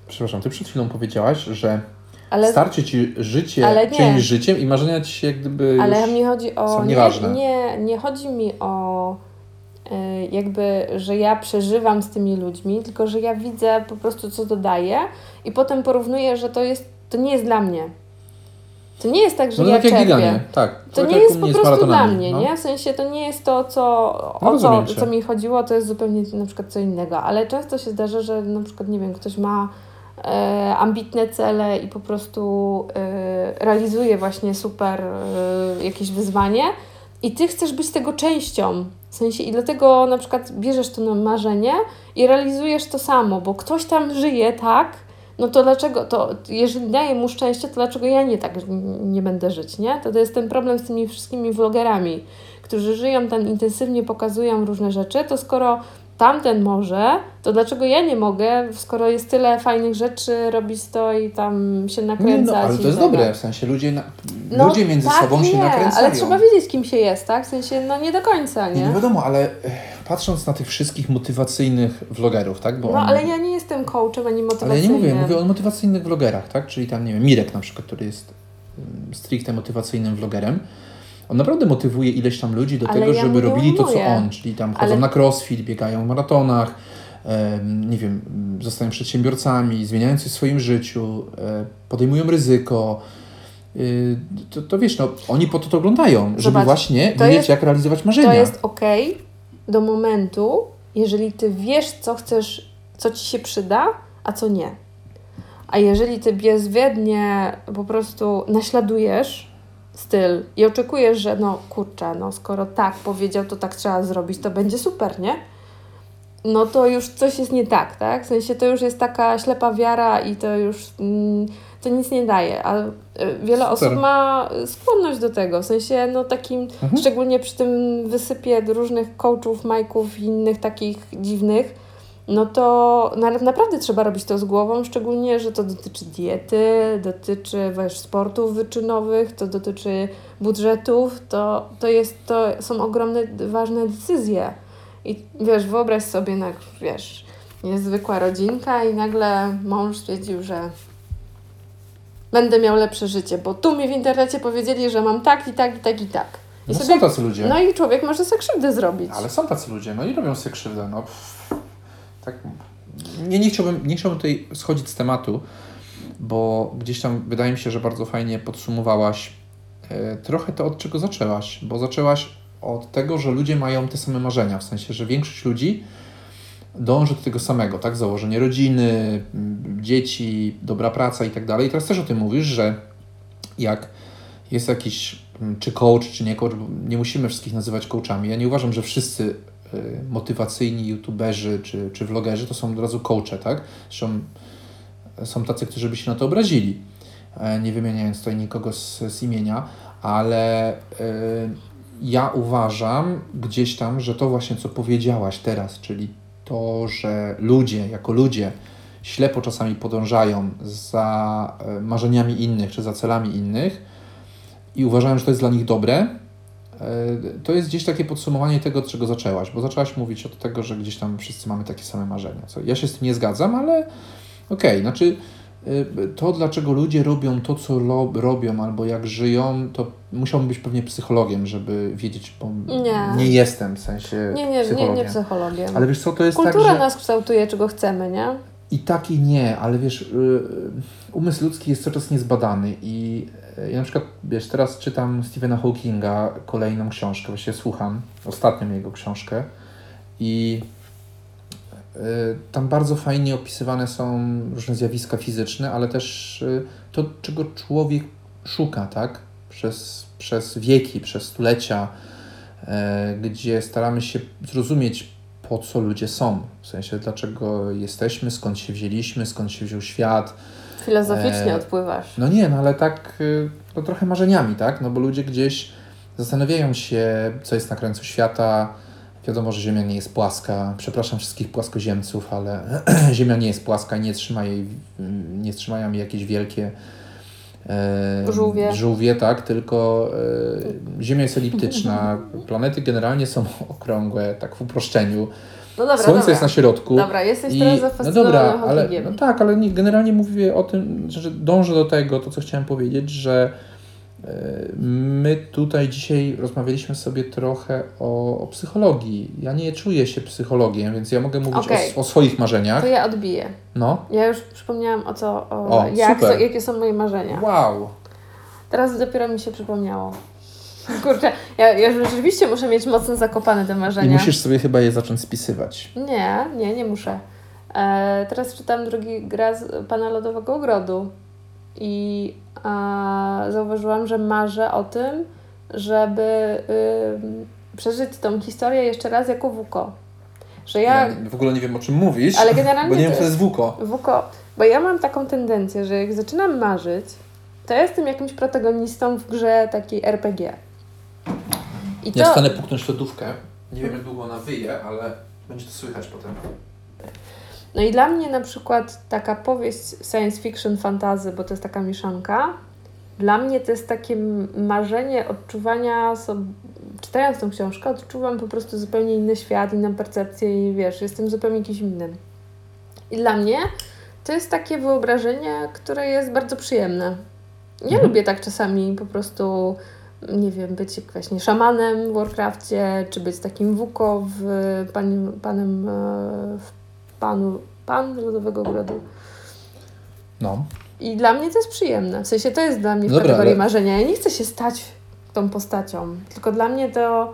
Speaker 1: Przepraszam, ty przed chwilą powiedziałaś, że
Speaker 2: Ale,
Speaker 1: starczy ci życie
Speaker 2: Ale
Speaker 1: czyimś życiem i marzenia ci się jak gdyby
Speaker 2: ale
Speaker 1: już...
Speaker 2: mi chodzi o.
Speaker 1: są
Speaker 2: nie,
Speaker 1: nieważne.
Speaker 2: nie, nie chodzi mi o y, jakby, że ja przeżywam z tymi ludźmi, tylko że ja widzę po prostu, co dodaję i potem porównuję, że to jest, to nie jest dla mnie. To nie jest tak, że
Speaker 1: No to
Speaker 2: ja
Speaker 1: tak
Speaker 2: czerpię.
Speaker 1: tak.
Speaker 2: To
Speaker 1: tak
Speaker 2: nie jest po prostu dla
Speaker 1: maratonami,
Speaker 2: mnie,
Speaker 1: no.
Speaker 2: nie? W sensie to nie jest to, co,
Speaker 1: No
Speaker 2: o co, co mi chodziło, to jest zupełnie na przykład co innego. Ale często się zdarza, że na przykład, nie wiem, ktoś ma e, ambitne cele i po prostu e, realizuje właśnie super e, jakieś wyzwanie i ty chcesz być tego częścią. W sensie i dlatego na przykład bierzesz to marzenie i realizujesz to samo, bo ktoś tam żyje tak, no to dlaczego, to jeżeli daje mu szczęście, to dlaczego ja nie tak nie będę żyć, nie? To, to jest ten problem z tymi wszystkimi vlogerami, którzy żyją tam intensywnie, pokazują różne rzeczy, to skoro tamten może, to dlaczego ja nie mogę, skoro jest tyle fajnych rzeczy, robić to i tam się
Speaker 1: Nie,
Speaker 2: nakręcać.
Speaker 1: no, ale to jest
Speaker 2: tak
Speaker 1: dobre, w sensie ludzie, na,
Speaker 2: No,
Speaker 1: ludzie między
Speaker 2: tak,
Speaker 1: sobą się
Speaker 2: nie,
Speaker 1: nakręcają.
Speaker 2: Ale trzeba wiedzieć, kim się jest, tak? W sensie, no nie do końca,
Speaker 1: Nie,
Speaker 2: nie?
Speaker 1: nie wiadomo, ale patrząc na tych wszystkich motywacyjnych vlogerów, tak? Bo
Speaker 2: No,
Speaker 1: on-
Speaker 2: ale ja nie jestem coachem ani
Speaker 1: ale ja
Speaker 2: motywacyjnym.
Speaker 1: nie mówię, mówię o motywacyjnych vlogerach, tak? Czyli tam, nie wiem, Mirek na przykład, który jest mm, stricte motywacyjnym vlogerem. On naprawdę motywuje ileś tam ludzi do
Speaker 2: Ale
Speaker 1: tego,
Speaker 2: ja
Speaker 1: żeby robili to, co on, czyli tam chodzą
Speaker 2: Ale-
Speaker 1: na crossfit, biegają w maratonach, nie wiem, m, zostają przedsiębiorcami, zmieniają coś w swoim życiu, podejmują ryzyko. Y, To, to wiesz, no, oni po to to oglądają, żeby
Speaker 2: Zobacz,
Speaker 1: właśnie wiedzieć,
Speaker 2: jest-
Speaker 1: jak realizować marzenia.
Speaker 2: To jest ok do momentu, jeżeli ty wiesz, co chcesz, co ci się przyda, a co nie. A jeżeli ty bezwiednie po prostu naśladujesz styl i oczekujesz, że no kurczę, no skoro tak powiedział, to tak trzeba zrobić, to będzie super, nie? No to już coś jest nie tak, tak? W sensie to już jest taka ślepa wiara i to już mm, to nic nie daje. A y, wiele
Speaker 1: Super.
Speaker 2: osób ma skłonność do tego, w sensie no takim,
Speaker 1: Mhm.
Speaker 2: szczególnie przy tym wysypie różnych coachów, majków i innych takich dziwnych, no to na, naprawdę trzeba robić to z głową, szczególnie, że to dotyczy diety, dotyczy wiesz, sportów wyczynowych, to dotyczy budżetów, to, to, jest, to są ogromne, ważne decyzje. I wiesz, wyobraź sobie, jak, wiesz, jest zwykła rodzinka i nagle mąż stwierdził, że będę miał lepsze życie, bo tu mi w internecie powiedzieli, że mam tak i tak i tak i tak. I
Speaker 1: No są tacy ludzie.
Speaker 2: no i człowiek może sobie krzywdę zrobić.
Speaker 1: Ale są tacy ludzie, no i robią sobie krzywdę. No, tak, nie, nie, chciałbym, nie chciałbym tutaj schodzić z tematu, bo gdzieś tam wydaje mi się, że bardzo fajnie podsumowałaś e, trochę to, od czego zaczęłaś, bo zaczęłaś od tego, że ludzie mają te same marzenia, w sensie, że większość ludzi dąży do tego samego, tak? Założenie rodziny, m, dzieci, dobra praca i tak dalej. I teraz też o tym mówisz, że jak jest jakiś m, czy coach, czy nie coach, nie musimy wszystkich nazywać coachami. Ja nie uważam, że wszyscy y, motywacyjni youtuberzy czy, czy vlogerzy to są od razu coache, tak? Zresztą są tacy, którzy by się na to obrazili, e, nie wymieniając tutaj nikogo z, z imienia, ale y, ja uważam gdzieś tam, że to właśnie, co powiedziałaś teraz, czyli to, że ludzie jako ludzie ślepo czasami podążają za e, marzeniami innych czy za celami innych i uważają, że to jest dla nich dobre, e, to jest gdzieś takie podsumowanie tego, od czego zaczęłaś, bo zaczęłaś mówić od tego, że gdzieś tam wszyscy mamy takie same marzenia. Co ja się z tym nie zgadzam, ale okej, znaczy y, to, dlaczego ludzie robią to, co robią, albo jak żyją, to musiałbym być pewnie psychologiem, żeby wiedzieć, bo
Speaker 2: Nie.
Speaker 1: nie jestem w sensie
Speaker 2: Nie, nie, nie,
Speaker 1: psychologiem.
Speaker 2: nie psychologiem.
Speaker 1: Ale wiesz co, to jest
Speaker 2: Kultura
Speaker 1: tak, że...
Speaker 2: nas kształtuje, czego chcemy, nie?
Speaker 1: I tak i nie, ale wiesz, y, umysł ludzki jest cały czas niezbadany i y, ja na przykład, wiesz, teraz czytam Stephena Hawkinga kolejną książkę, właściwie słucham ostatnią jego książkę i y, tam bardzo fajnie opisywane są różne zjawiska fizyczne, ale też y, to, czego człowiek szuka, tak? Przez, przez wieki, przez stulecia, e, gdzie staramy się zrozumieć, po co ludzie są. W sensie, dlaczego jesteśmy, skąd się wzięliśmy, skąd się wziął świat.
Speaker 2: Filozoficznie
Speaker 1: E,
Speaker 2: odpływasz.
Speaker 1: No nie, no ale tak y, no trochę marzeniami, tak? No bo ludzie gdzieś zastanawiają się, co jest na krańcu świata. Wiadomo, że Ziemia nie jest płaska. Przepraszam wszystkich płaskoziemców, ale Ziemia nie jest płaska i nie, trzyma jej, nie trzymają jej jakieś wielkie e,
Speaker 2: Żółwie.
Speaker 1: żółwie, tak? Tylko e, Ziemia jest eliptyczna. Planety generalnie są okrągłe, tak w uproszczeniu.
Speaker 2: No dobra,
Speaker 1: Słońce
Speaker 2: dobra.
Speaker 1: jest na środku.
Speaker 2: Dobra, jesteś
Speaker 1: I-
Speaker 2: teraz
Speaker 1: no
Speaker 2: zafascynowany
Speaker 1: dobra, ale no tak, ale nie, generalnie mówię o tym, że dążę do tego, to co chciałem powiedzieć, że my tutaj dzisiaj rozmawialiśmy sobie trochę o, o psychologii. Ja nie czuję się psychologiem, więc ja mogę mówić
Speaker 2: Okej.
Speaker 1: o, o swoich marzeniach.
Speaker 2: To ja odbiję.
Speaker 1: No.
Speaker 2: Ja już przypomniałam o co, o,
Speaker 1: O,
Speaker 2: jak, co, jakie są moje marzenia.
Speaker 1: Wow.
Speaker 2: Teraz dopiero mi się przypomniało. Kurczę, ja, ja rzeczywiście muszę mieć mocno zakopane te
Speaker 1: I
Speaker 2: marzenia.
Speaker 1: musisz sobie chyba je zacząć spisywać.
Speaker 2: Nie, nie, nie muszę. E, teraz czytam drugi raz Pana Lodowego Ogrodu i e, zauważyłam, że marzę o tym, żeby y, przeżyć tą historię jeszcze raz jako Wuko. Że ja,
Speaker 1: Ja w ogóle nie wiem o czym mówisz,
Speaker 2: ale generalnie
Speaker 1: bo nie wiem, co to jest WUKO.
Speaker 2: Wuko, bo ja mam taką tendencję, że jak zaczynam marzyć, to ja jestem jakimś protagonistą w grze takiej RPG. I
Speaker 1: Ja
Speaker 2: to,
Speaker 1: wstanę puknąć lodówkę. Nie wiem, jak długo ona wyje, ale będzie to słychać potem.
Speaker 2: No i dla mnie na przykład taka powieść science fiction, fantazy, bo to jest taka mieszanka, dla mnie to jest takie marzenie odczuwania sobie, czytając tą książkę, odczuwam po prostu zupełnie inny świat, inną percepcję i wiesz, jestem zupełnie kimś innym. I dla mnie to jest takie wyobrażenie, które jest bardzo przyjemne. Ja
Speaker 1: Mhm.
Speaker 2: lubię tak czasami po prostu, nie wiem, być właśnie szamanem w Warcrafcie, czy być takim wuko w panem, panem e, w panu, pan Lodowego Ogrodu.
Speaker 1: No.
Speaker 2: I dla mnie to jest przyjemne. W sensie to jest dla mnie w
Speaker 1: Dobra,
Speaker 2: kategorii
Speaker 1: ale-
Speaker 2: marzenia. Ja nie chcę się stać tą postacią. Tylko dla mnie to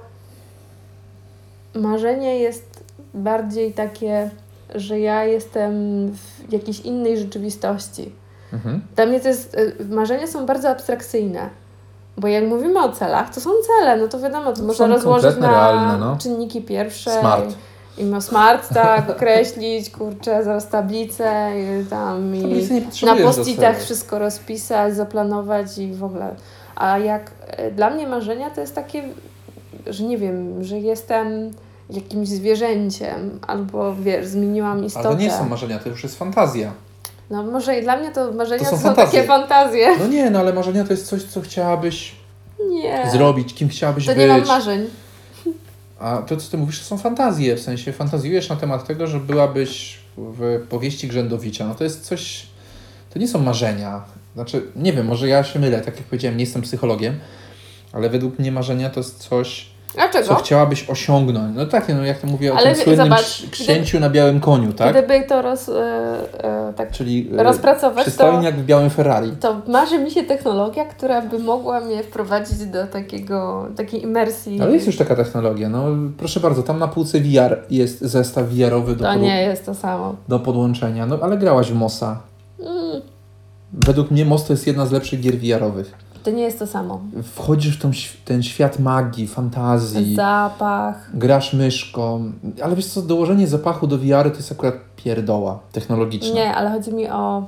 Speaker 2: marzenie jest bardziej takie, że ja jestem w jakiejś innej rzeczywistości.
Speaker 1: Mhm.
Speaker 2: Dla mnie to jest, y, marzenia są bardzo abstrakcyjne. Bo jak mówimy o celach, to są cele, no to wiadomo, to
Speaker 1: Są
Speaker 2: można rozłożyć na
Speaker 1: realne, no.
Speaker 2: czynniki pierwsze.
Speaker 1: Smart.
Speaker 2: I, ma smart, tak, określić, kurczę, zaraz tablicę i tam i na postitach wszystko rozpisać, zaplanować i w ogóle. A jak e, dla mnie marzenia to jest takie, że nie wiem, że jestem jakimś zwierzęciem, albo wiesz, zmieniłam istotę.
Speaker 1: Ale to nie są marzenia, to już jest fantazja.
Speaker 2: No może i dla mnie to marzenia
Speaker 1: To
Speaker 2: to
Speaker 1: są
Speaker 2: są,
Speaker 1: fantazje.
Speaker 2: takie fantazje.
Speaker 1: No nie, no ale marzenia to jest coś, co chciałabyś
Speaker 2: Nie.
Speaker 1: zrobić, kim chciałabyś
Speaker 2: To
Speaker 1: być.
Speaker 2: nie mam marzeń.
Speaker 1: A to, co ty mówisz, to są fantazje. W sensie fantazjujesz na temat tego, że byłabyś w powieści Grzędowicza, no to jest coś, to nie są marzenia. Znaczy, nie wiem, może ja się mylę, tak jak powiedziałem, nie jestem psychologiem, ale według mnie marzenia to jest coś,
Speaker 2: Dlaczego?
Speaker 1: co chciałabyś osiągnąć. No tak, no jak to mówię o
Speaker 2: Ale
Speaker 1: tym słynnym
Speaker 2: zobacz,
Speaker 1: ks- księciu na białym koniu, tak?
Speaker 2: Gdyby to roz, e, e, tak
Speaker 1: Czyli e,
Speaker 2: rozpracować, to,
Speaker 1: przystojniak w białym Ferrari.
Speaker 2: to marzy mi się technologia, która by mogła mnie wprowadzić do takiego, takiej imersji.
Speaker 1: Ale jest już taka technologia, no proszę bardzo, tam na półce VR jest zestaw VR-owy do,
Speaker 2: To
Speaker 1: podł-
Speaker 2: nie jest to samo.
Speaker 1: do podłączenia, no ale grałaś w Mossa.
Speaker 2: Mm,
Speaker 1: Według mnie Most to jest jedna z lepszych gier VR-owych.
Speaker 2: To nie jest to samo.
Speaker 1: Wchodzisz w tą, ten świat magii, fantazji,
Speaker 2: Zapach.
Speaker 1: grasz myszką, ale wiesz co, dołożenie zapachu do VR to jest akurat pierdoła technologiczna.
Speaker 2: Nie, ale chodzi mi o,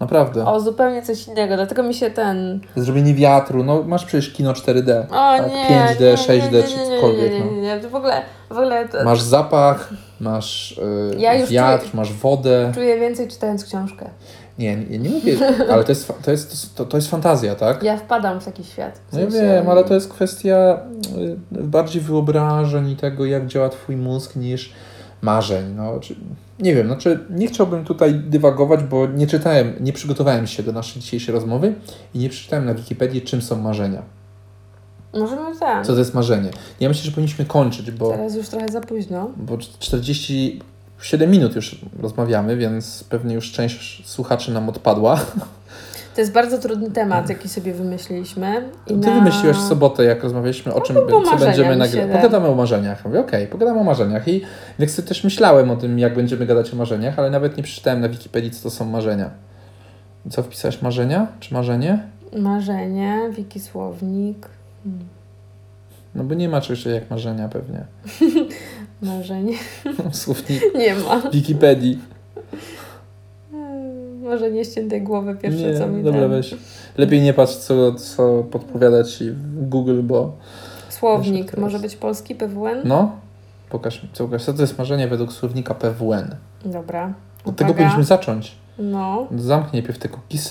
Speaker 1: Naprawdę.
Speaker 2: o zupełnie coś innego. Dlatego mi się ten.
Speaker 1: Zrobienie wiatru, no masz przecież kino 4D.
Speaker 2: O
Speaker 1: Tak,
Speaker 2: nie.
Speaker 1: 5D,
Speaker 2: nie,
Speaker 1: 6D,
Speaker 2: nie,
Speaker 1: czy
Speaker 2: nie, nie,
Speaker 1: cokolwiek,
Speaker 2: Nie,
Speaker 1: no.
Speaker 2: nie, nie, nie. W ogóle, w ogóle to
Speaker 1: Masz zapach, masz yy,
Speaker 2: Ja
Speaker 1: wiatr,
Speaker 2: czuję-
Speaker 1: masz wodę.
Speaker 2: czuję więcej czytając książkę.
Speaker 1: Nie, nie, nie mówię, ale to jest, to jest, to, to jest fantazja, tak?
Speaker 2: Ja wpadam w taki świat. W
Speaker 1: No
Speaker 2: sensie-
Speaker 1: wiem, ale to jest kwestia y, bardziej wyobrażeń i tego, jak działa Twój mózg, niż marzeń. No, czy, nie wiem, znaczy nie chciałbym tutaj dywagować, bo nie czytałem, nie przygotowałem się do naszej dzisiejszej rozmowy i nie przeczytałem na Wikipedii, czym są marzenia.
Speaker 2: Możemy tak.
Speaker 1: Co to jest marzenie. Ja myślę, że powinniśmy kończyć, bo,
Speaker 2: Teraz już trochę za późno.
Speaker 1: bo 47 minut już rozmawiamy, więc pewnie już część słuchaczy nam odpadła.
Speaker 2: To jest bardzo trudny temat, jaki sobie wymyśliliśmy. I
Speaker 1: Ty
Speaker 2: na...
Speaker 1: wymyśliłeś w sobotę, jak rozmawialiśmy, o czym
Speaker 2: No,
Speaker 1: by- co będziemy nagrywać. Pogadamy o marzeniach. Mówię, okej, pogadamy o marzeniach. I jak sobie też myślałem o tym, jak będziemy gadać o marzeniach, ale nawet nie przeczytałem na Wikipedii, co to są marzenia. Co wpisałeś? Marzenia? Czy marzenie?
Speaker 2: Marzenie, wiki słownik. Hmm.
Speaker 1: No bo nie ma czegoś jak marzenia pewnie.
Speaker 2: Marzenie.
Speaker 1: Słownik
Speaker 2: Nie ma.
Speaker 1: Wikipedii.
Speaker 2: Hmm, Marzenie ściętej głowy pierwsze
Speaker 1: nie,
Speaker 2: co mi
Speaker 1: dobra,
Speaker 2: ten-
Speaker 1: weź. Lepiej nie patrz, co, co podpowiada Ci Google, bo...
Speaker 2: Słownik. Może być polski PWN?
Speaker 1: No, pokaż mi, co, pokaż, co to jest marzenie według słownika PWN.
Speaker 2: Dobra.
Speaker 1: Od tego
Speaker 2: Uwaga.
Speaker 1: powinniśmy zacząć.
Speaker 2: No.
Speaker 1: Zamknij najpierw te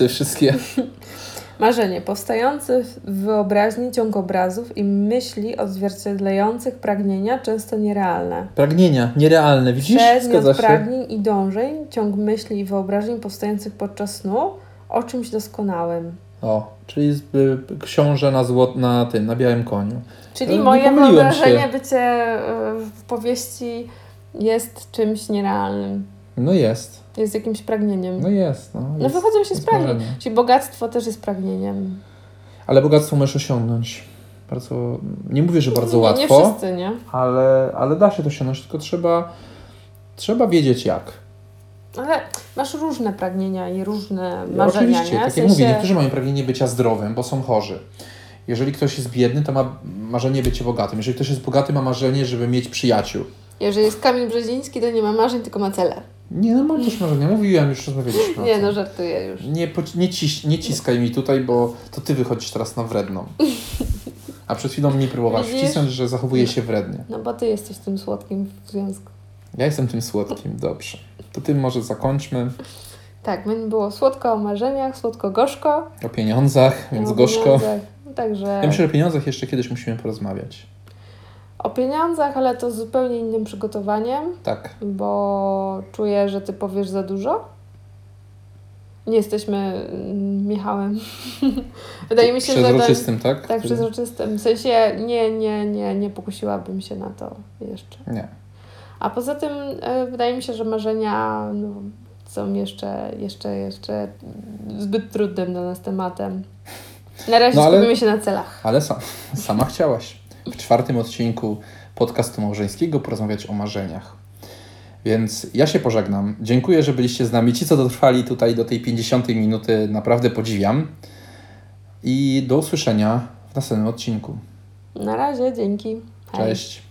Speaker 1: wszystkie.
Speaker 2: Marzenie. Powstający w wyobraźni ciąg obrazów i myśli odzwierciedlających pragnienia, często nierealne.
Speaker 1: Pragnienia, nierealne, widzisz?
Speaker 2: Przedmiot pragnień i dążeń, ciąg myśli i wyobrażeń powstających podczas snu o czymś doskonałym.
Speaker 1: O, czyli y, książę na, złot, na tym, na białym koniu.
Speaker 2: Czyli
Speaker 1: nie
Speaker 2: moje wyobrażenie
Speaker 1: się.
Speaker 2: bycie y, w powieści jest czymś nierealnym.
Speaker 1: No jest,
Speaker 2: Jest jakimś pragnieniem.
Speaker 1: no jest. No,
Speaker 2: No
Speaker 1: jest,
Speaker 2: wychodzą się z pragnień. Czyli bogactwo też jest pragnieniem.
Speaker 1: Ale bogactwo możesz osiągnąć. Bardzo, nie mówię, że bardzo
Speaker 2: nie,
Speaker 1: łatwo,
Speaker 2: Nie wszyscy, nie?
Speaker 1: ale, ale da się to osiągnąć, tylko trzeba, trzeba wiedzieć jak.
Speaker 2: Ale masz różne pragnienia i różne marzenia,
Speaker 1: Oczywiście,
Speaker 2: nie? W
Speaker 1: tak jak mówię,
Speaker 2: sensie-
Speaker 1: niektórzy mają pragnienie bycia zdrowym, bo są chorzy. Jeżeli ktoś jest biedny, to ma marzenie bycie bogatym. Jeżeli ktoś jest bogaty, ma marzenie, żeby mieć przyjaciół.
Speaker 2: Jeżeli jest Kamil Brzeziński, to nie ma marzeń, tylko ma cele.
Speaker 1: Nie, no mam też marzenia. Mówiłem, już rozmawialiśmy.
Speaker 2: Nie no, żartuję już.
Speaker 1: Nie, nie, ciś, nie ciskaj mi tutaj, bo to ty wychodzisz teraz na wredną. A przed chwilą mi próbowałaś
Speaker 2: Widzisz?
Speaker 1: wcisnąć, że zachowuję się wrednie.
Speaker 2: No bo ty jesteś tym słodkim w związku.
Speaker 1: Ja jestem tym słodkim, dobrze. To tym może zakończmy
Speaker 2: Tak, mnie było słodko o marzeniach, słodko-gorzko.
Speaker 1: o pieniądzach, więc
Speaker 2: o
Speaker 1: gorzko.
Speaker 2: pieniądzach. Także
Speaker 1: Ja myślę, że o pieniądzach jeszcze kiedyś musimy porozmawiać.
Speaker 2: O pieniądzach, ale to z zupełnie innym przygotowaniem,
Speaker 1: Tak.
Speaker 2: bo czuję, że ty powiesz za dużo. Nie jesteśmy mm, Michałem. Wydaje mi się, że ten,
Speaker 1: Przezroczystym, tak?
Speaker 2: tak przezroczystym. W sensie nie, nie, nie, nie pokusiłabym się na to jeszcze.
Speaker 1: Nie.
Speaker 2: A poza tym e, wydaje mi się, że marzenia no, są jeszcze, jeszcze, jeszcze zbyt trudnym dla nas tematem. Na razie
Speaker 1: No, ale-
Speaker 2: skupimy się na celach.
Speaker 1: Ale sam, sama chciałaś w czwartym odcinku podcastu małżeńskiego porozmawiać o marzeniach. Więc ja się pożegnam. Dziękuję, że byliście z nami. Ci, co dotrwali tutaj do tej 50 minuty, naprawdę podziwiam. I do usłyszenia w następnym odcinku.
Speaker 2: Na razie, dzięki. Hej.
Speaker 1: Cześć.